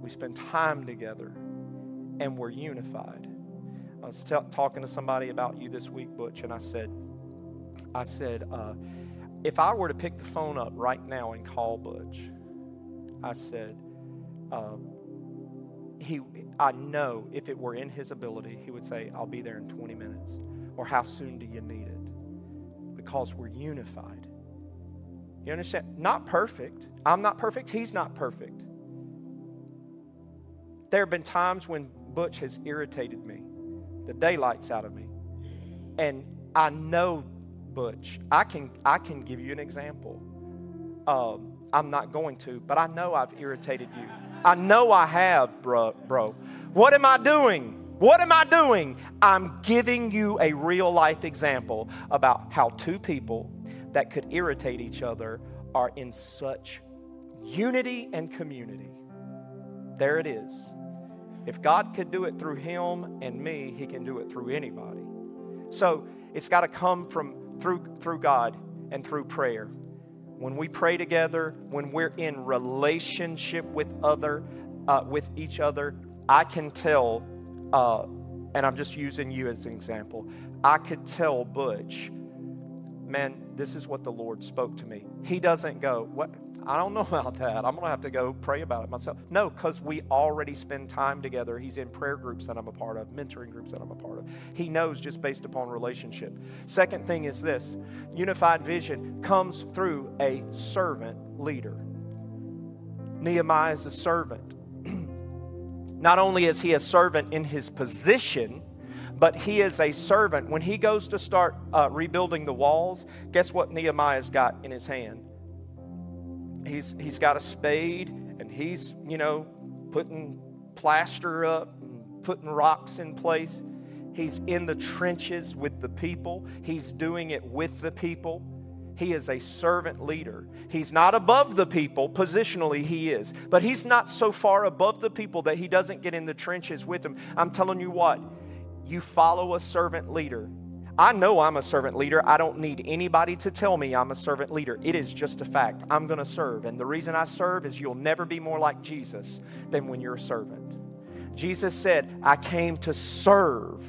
We spend time together and we're unified. I was t- talking to somebody about you this week, Butch, and I said, I said, uh, if I were to pick the phone up right now and call Butch, I said, uh, he, I know if it were in his ability, he would say, I'll be there in 20 minutes. Or how soon do you need it? Because we're unified. You understand? Not perfect. I'm not perfect. He's not perfect. There have been times when Butch has irritated me, the daylights out of me. And I know Butch. I can, I can give you an example. Um, I'm not going to, but I know I've irritated you. I know I have, bro, bro. What am I doing? What am I doing? I'm giving you a real life example about how two people that could irritate each other are in such unity and community. There it is. If God could do it through him and me, he can do it through anybody. So it's got to come from through through God and through prayer. When we pray together, when we're in relationship with other uh, with each other, I can tell, uh, and I'm just using you as an example, I could tell Butch, man, this is what the Lord spoke to me. He doesn't go, what? I don't know about that. I'm going to have to go pray about it myself. No, because we already spend time together. He's in prayer groups that I'm a part of, mentoring groups that I'm a part of. He knows just based upon relationship. Second thing is this unified vision comes through a servant leader. Nehemiah is a servant. Not only is he a servant in his position, but he is a servant. When he goes to start uh, rebuilding the walls, guess what Nehemiah's got in his hand? he's he's got a spade and he's you know putting plaster up putting rocks in place. He's in the trenches with the people. He's doing it with the people. He is a servant leader. He's not above the people positionally he is but he's not so far above the people that he doesn't get in the trenches with them i'm telling you what you follow a servant leader I know I'm a servant leader. I don't need anybody to tell me I'm a servant leader. It is just a fact. I'm going to serve. And the reason I serve is you'll never be more like Jesus than when you're a servant. Jesus said, I came to serve,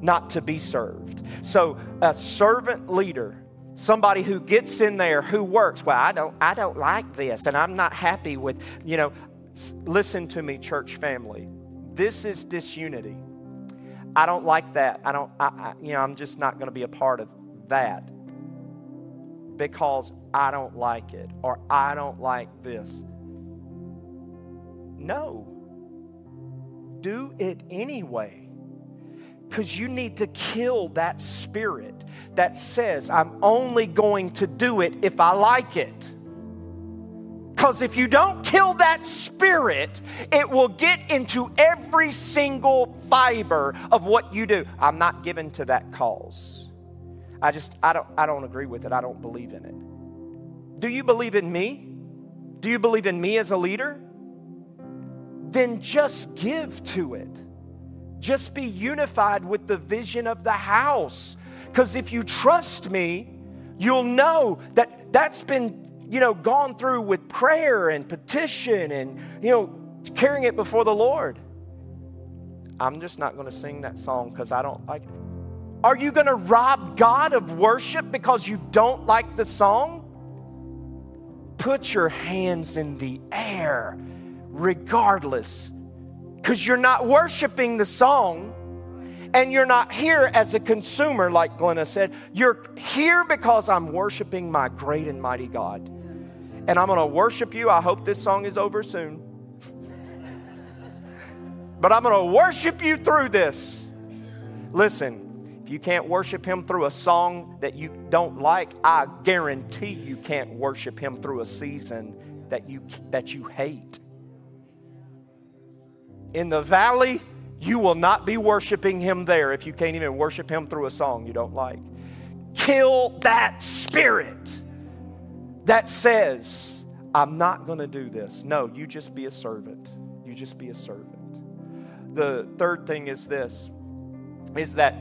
not to be served. So, a servant leader somebody who gets in there who works well i don't i don't like this and i'm not happy with you know listen to me church family this is disunity I don't like that. I don't, I, I, you know, I'm just not going to be a part of that because I don't like it or I don't like this. No. Do it anyway. Because you need to kill that spirit that says, I'm only going to do it if I like it. Because if you don't kill that spirit, it will get into every single fiber of what you do. I'm not given to that cause. I just, I don't, I don't agree with it. I don't believe in it. Do you believe in me? Do you believe in me as a leader? Then just give to it. Just be unified with the vision of the house. Because if you trust me, you'll know that that's been you know, gone through with prayer and petition and, you know, carrying it before the Lord. I'm just not going to sing that song because I don't like it. Are you going to rob God of worship because you don't like the song? Put your hands in the air regardless because you're not worshiping the song and you're not here as a consumer, like Glenna said. You're here because I'm worshiping my great and mighty God and I'm to worship you. I hope this song is over soon. but I'm to worship you through this. Listen, if you can't worship Him through a song that you don't like, I guarantee you can't worship Him through a season that you, that you hate. In the valley, you will not be worshiping Him there if you can't even worship Him through a song you don't like. Kill that spirit that says, I'm not going to do this. No, you just be a servant. You just be a servant. The third thing is this is that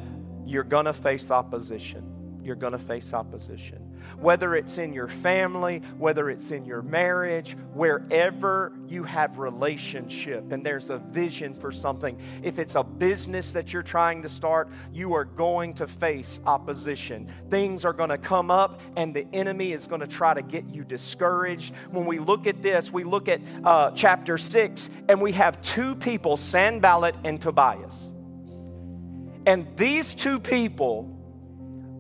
you're going to face opposition. You're going to face opposition whether it's in your family, whether it's in your marriage, wherever you have relationship and there's a vision for something. If it's a business that you're trying to start, you are going to face opposition. Things are going to come up and the enemy is going to try to get you discouraged. When we look at this, we look at uh, chapter 6 and we have two people, Sanballat and Tobias. And these two people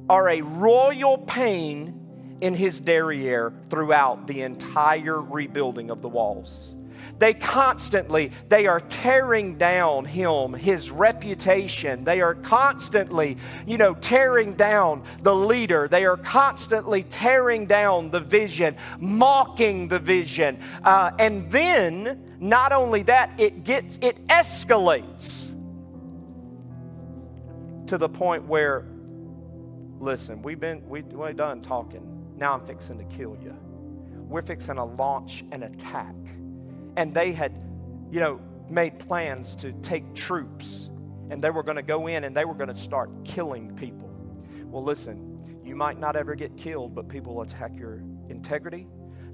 are a royal pain in his derriere throughout the entire rebuilding of the walls. They constantly, they are tearing down him, his reputation. They are constantly, you know, tearing down the leader. They are constantly tearing down the vision, mocking the vision. Uh, and then, not only that, it gets, it escalates to the point where, listen, we've been, we, we're done talking now I'm fixing to kill you. We're fixing to launch an attack. And they had, you know, made plans to take troops and they were going to go in and they were going to start killing people. Well, listen, you might not ever get killed, but people will attack your integrity,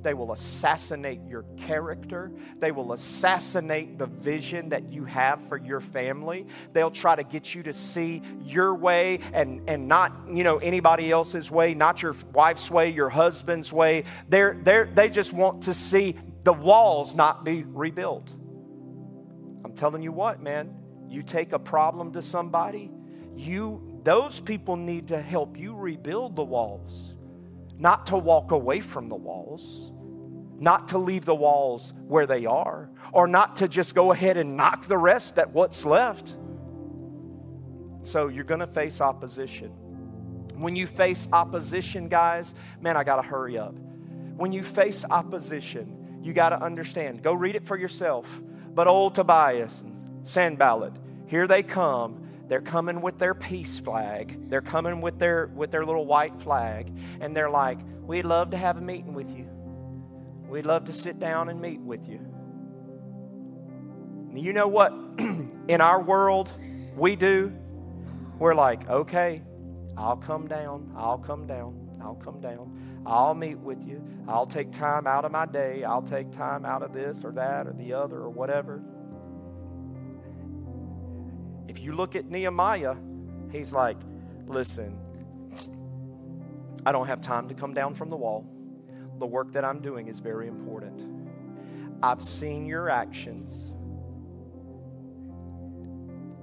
They will assassinate your character. They will assassinate the vision that you have for your family. They'll try to get you to see your way and, and not, you know, anybody else's way, not your wife's way, your husband's way. They're, they're, they just want to see the walls not be rebuilt. I'm telling you what, man, you take a problem to somebody, you those people need to help you rebuild the walls, not to walk away from the walls not to leave the walls where they are, or not to just go ahead and knock the rest at what's left. So you're going to face opposition. When you face opposition, guys, man, I got to hurry up. When you face opposition, you got to understand. Go read it for yourself. But old Tobias and Sanballat, here they come. They're coming with their peace flag. They're coming with their with their little white flag, and they're like, "We'd love to have a meeting with you." We'd love to sit down and meet with you. You know what? In our world, we do. We're like, okay, I'll come down. I'll come down. I'll come down. I'll meet with you. I'll take time out of my day. I'll take time out of this or that or the other or whatever. If you look at Nehemiah, he's like, listen, I don't have time to come down from the wall the work that I'm doing is very important. I've seen your actions.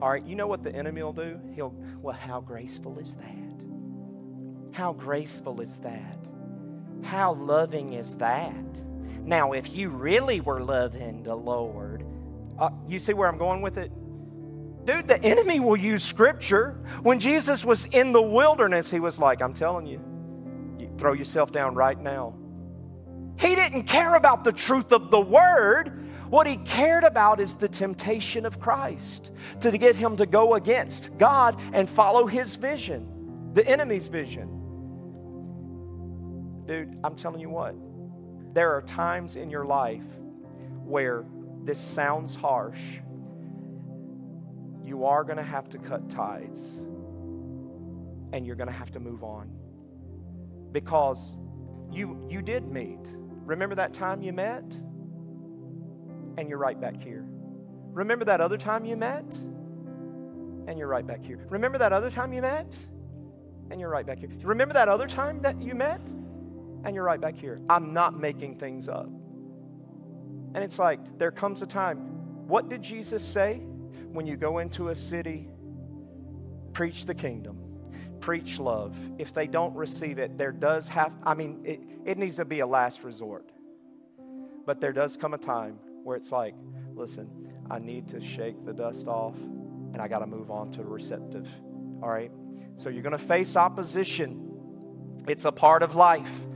All right, you know what the enemy will do? He'll, well, how graceful is that? How graceful is that? How loving is that? Now, if you really were loving the Lord, uh, you see where I'm going with it? Dude, the enemy will use scripture. When Jesus was in the wilderness, he was like, I'm telling you, you throw yourself down right now. He didn't care about the truth of the word. What he cared about is the temptation of Christ to get him to go against God and follow his vision, the enemy's vision. Dude, I'm telling you what, there are times in your life where this sounds harsh. You are going to have to cut ties and you're going to have to move on because you, you did meet Remember that time you met? And you're right back here. Remember that other time you met? And you're right back here. Remember that other time you met? And you're right back here. Remember that other time that you met? And you're right back here. I'm not making things up. And it's like, there comes a time. What did Jesus say? When you go into a city, preach the kingdom preach love. If they don't receive it, there does have, I mean, it, it needs to be a last resort. But there does come a time where it's like, listen, I need to shake the dust off and I got to move on to receptive. All right? So you're going to face opposition, it's a part of life.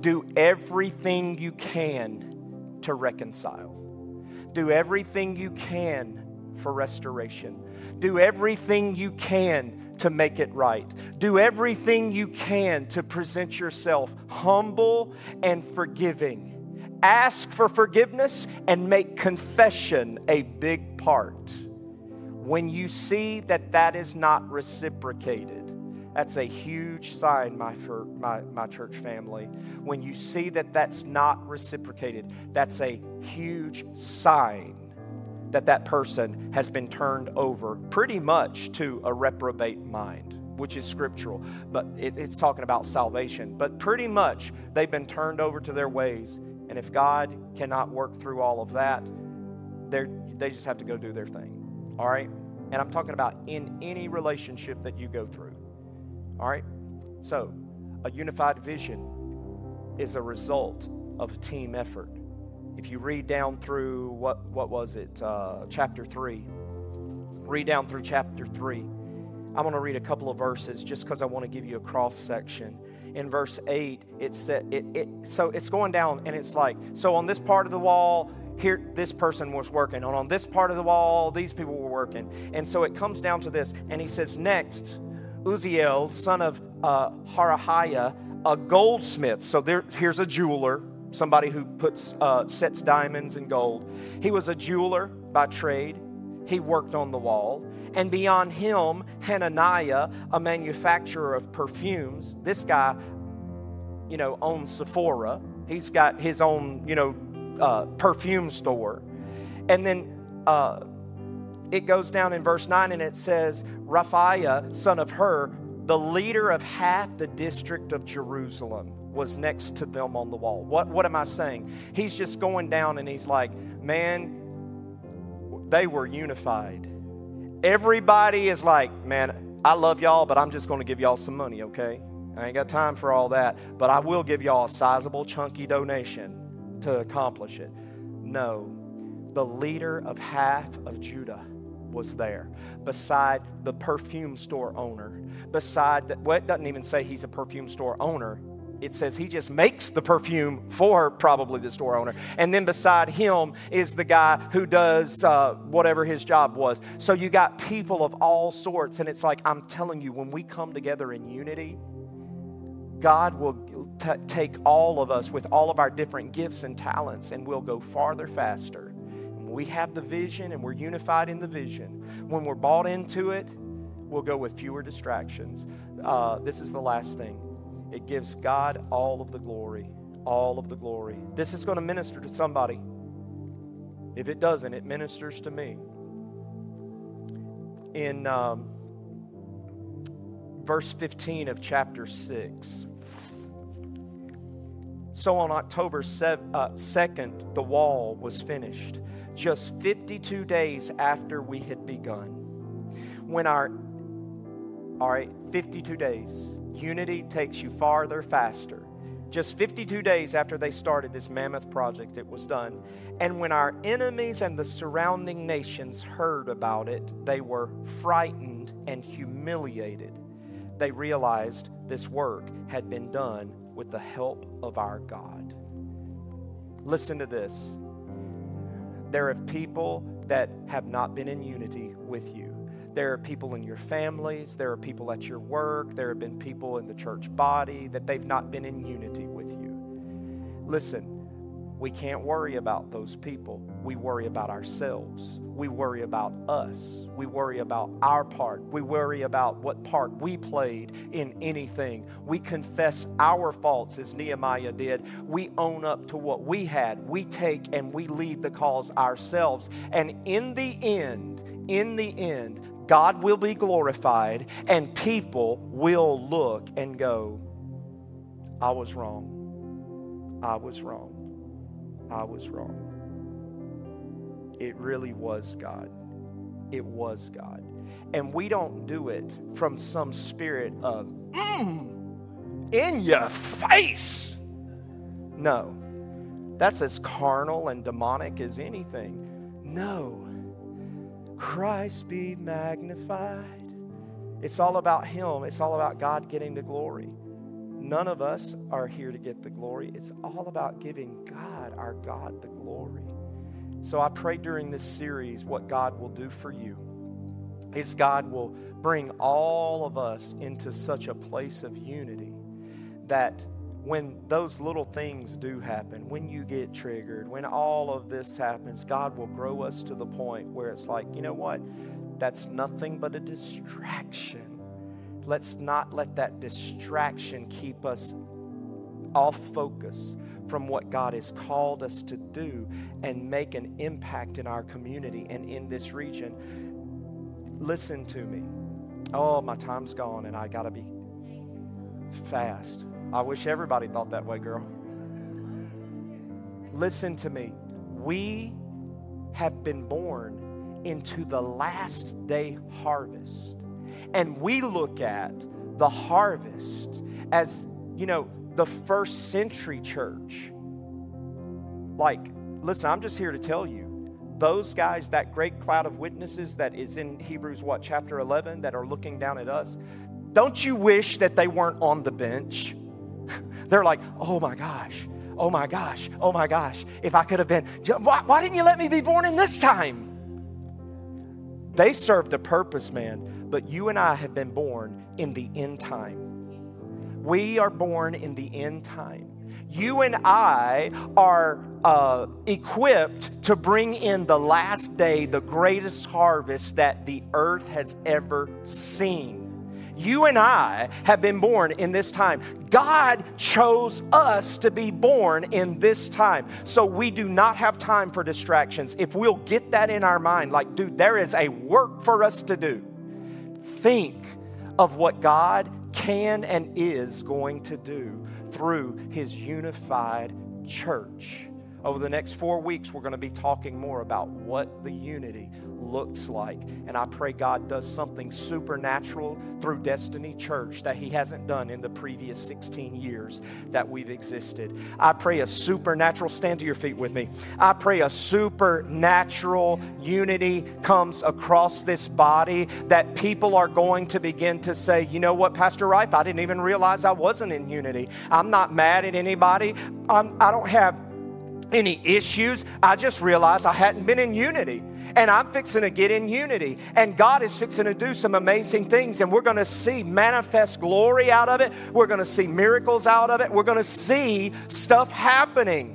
Do everything you can to reconcile, do everything you can for restoration, do everything you can to make it right. Do everything you can to present yourself humble and forgiving. Ask for forgiveness and make confession a big part. When you see that that is not reciprocated, that's a huge sign, my, for, my, my church family. When you see that that's not reciprocated, that's a huge sign that that person has been turned over pretty much to a reprobate mind, which is scriptural, but it, it's talking about salvation. But pretty much they've been turned over to their ways. And if God cannot work through all of that, they just have to go do their thing. All right? And I'm talking about in any relationship that you go through. All right? So, a unified vision is a result of team effort. If you read down through what what was it, uh, chapter three, read down through chapter three. I'm going to read a couple of verses just because I want to give you a cross section. In verse eight, it said it, it so it's going down and it's like so on this part of the wall here this person was working. And on this part of the wall these people were working. And so it comes down to this and he says next Uzziel son of uh, Harhaiah a goldsmith. So there here's a jeweler somebody who puts uh, sets diamonds and gold. He was a jeweler by trade. He worked on the wall. And beyond him, Hananiah, a manufacturer of perfumes. This guy, you know, owns Sephora. He's got his own, you know, uh, perfume store. And then uh, it goes down in verse 9 and it says, Rephaiah, son of Hur, the leader of half the district of Jerusalem, was next to them on the wall. What, what am I saying? He's just going down and he's like, man, they were unified. Everybody is like, man, I love y'all, but I'm just going to give y'all some money, okay? I ain't got time for all that, but I will give y'all a sizable, chunky donation to accomplish it. No, the leader of half of Judah was there, beside the perfume store owner, beside that, well, it doesn't even say he's a perfume store owner. It says he just makes the perfume for probably the store owner. And then beside him is the guy who does uh, whatever his job was. So you got people of all sorts. And it's like, I'm telling you, when we come together in unity, God will t- take all of us with all of our different gifts and talents and we'll go farther faster we have the vision and we're unified in the vision, when we're bought into it, we'll go with fewer distractions. Uh, this is the last thing it gives God all of the glory. All of the glory. This is going to minister to somebody. If it doesn't, it ministers to me. In um, verse 15 of chapter 6. So on October 7, uh, 2nd, the wall was finished just 52 days after we had begun. When our, all right, 52 days, unity takes you farther, faster. Just 52 days after they started this mammoth project, it was done. And when our enemies and the surrounding nations heard about it, they were frightened and humiliated. They realized this work had been done with the help of our God. Listen to this there are people that have not been in unity with you. There are people in your families, there are people at your work, there have been people in the church body that they've not been in unity with you. Listen, we can't worry about those people. We worry about ourselves. We worry about us. We worry about our part. We worry about what part we played in anything. We confess our faults as Nehemiah did. We own up to what we had. We take and we lead the cause ourselves. And in the end, in the end, God will be glorified and people will look and go, I was wrong. I was wrong. I was wrong. It really was God. It was God. And we don't do it from some spirit of, mm, in your face. No. That's as carnal and demonic as anything. No. Christ be magnified. It's all about Him, it's all about God getting the glory. None of us are here to get the glory. It's all about giving God, our God, the glory. So I pray during this series what God will do for you is God will bring all of us into such a place of unity that when those little things do happen, when you get triggered, when all of this happens, God will grow us to the point where it's like, you know what? That's nothing but a distraction Let's not let that distraction keep us off focus from what God has called us to do and make an impact in our community and in this region. Listen to me. Oh, my time's gone and I got to be fast. I wish everybody thought that way, girl. Listen to me. We have been born into the last day harvest. And we look at the harvest as, you know, the first century church. Like, listen, I'm just here to tell you those guys, that great cloud of witnesses that is in Hebrews, what, chapter 11, that are looking down at us, don't you wish that they weren't on the bench? They're like, oh my gosh, oh my gosh, oh my gosh, if I could have been, why, why didn't you let me be born in this time? They served a purpose, man but you and I have been born in the end time. We are born in the end time. You and I are uh, equipped to bring in the last day the greatest harvest that the earth has ever seen. You and I have been born in this time. God chose us to be born in this time. So we do not have time for distractions. If we'll get that in our mind, like, dude, there is a work for us to do. Think of what God can and is going to do through his unified church. Over the next four weeks, we're going to be talking more about what the unity looks like. And I pray God does something supernatural through Destiny Church that He hasn't done in the previous 16 years that we've existed. I pray a supernatural, stand to your feet with me. I pray a supernatural unity comes across this body that people are going to begin to say, you know what, Pastor Rife, I didn't even realize I wasn't in unity. I'm not mad at anybody. I'm, I don't have any issues. I just realized I hadn't been in unity. And I'm fixing to get in unity. And God is fixing to do some amazing things. And we're going to see manifest glory out of it. We're going to see miracles out of it. We're going to see stuff happening.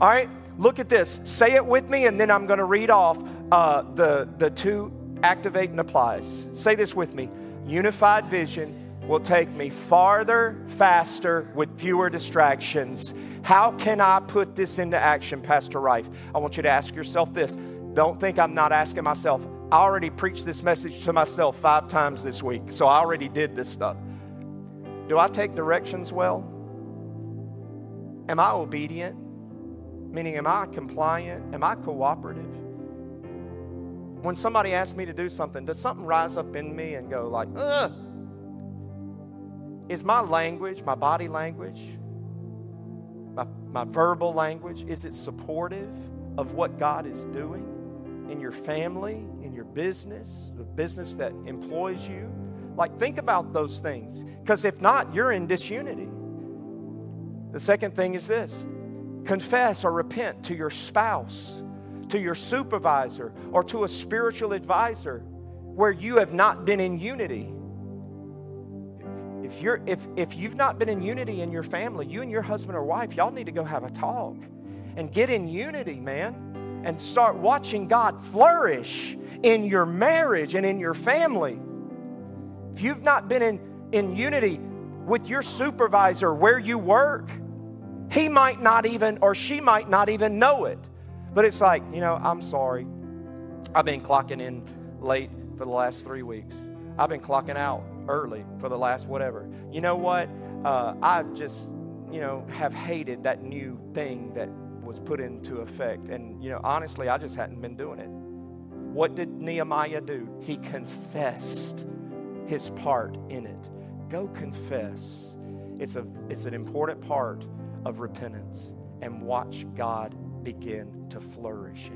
All right, look at this. Say it with me, and then I'm going to read off uh, the, the two activate and applies. Say this with me unified vision will take me farther, faster, with fewer distractions how can I put this into action, Pastor Rife? I want you to ask yourself this. Don't think I'm not asking myself. I already preached this message to myself five times this week, so I already did this stuff. Do I take directions well? Am I obedient? Meaning, am I compliant? Am I cooperative? When somebody asks me to do something, does something rise up in me and go like, ugh? Is my language, my body language, my, my verbal language? Is it supportive of what God is doing in your family, in your business, the business that employs you? Like, think about those things. Because if not, you're in disunity. The second thing is this confess or repent to your spouse, to your supervisor, or to a spiritual advisor where you have not been in unity if you're if if you've not been in unity in your family, you and your husband or wife, y'all need to go have a talk and get in unity, man, and start watching God flourish in your marriage and in your family. If you've not been in, in unity with your supervisor where you work, he might not even or she might not even know it. But it's like, you know, I'm sorry. I've been clocking in late for the last three weeks. I've been clocking out early for the last whatever. You know what? Uh, I've just, you know, have hated that new thing that was put into effect. And, you know, honestly, I just hadn't been doing it. What did Nehemiah do? He confessed his part in it. Go confess. It's, a, it's an important part of repentance. And watch God begin to flourish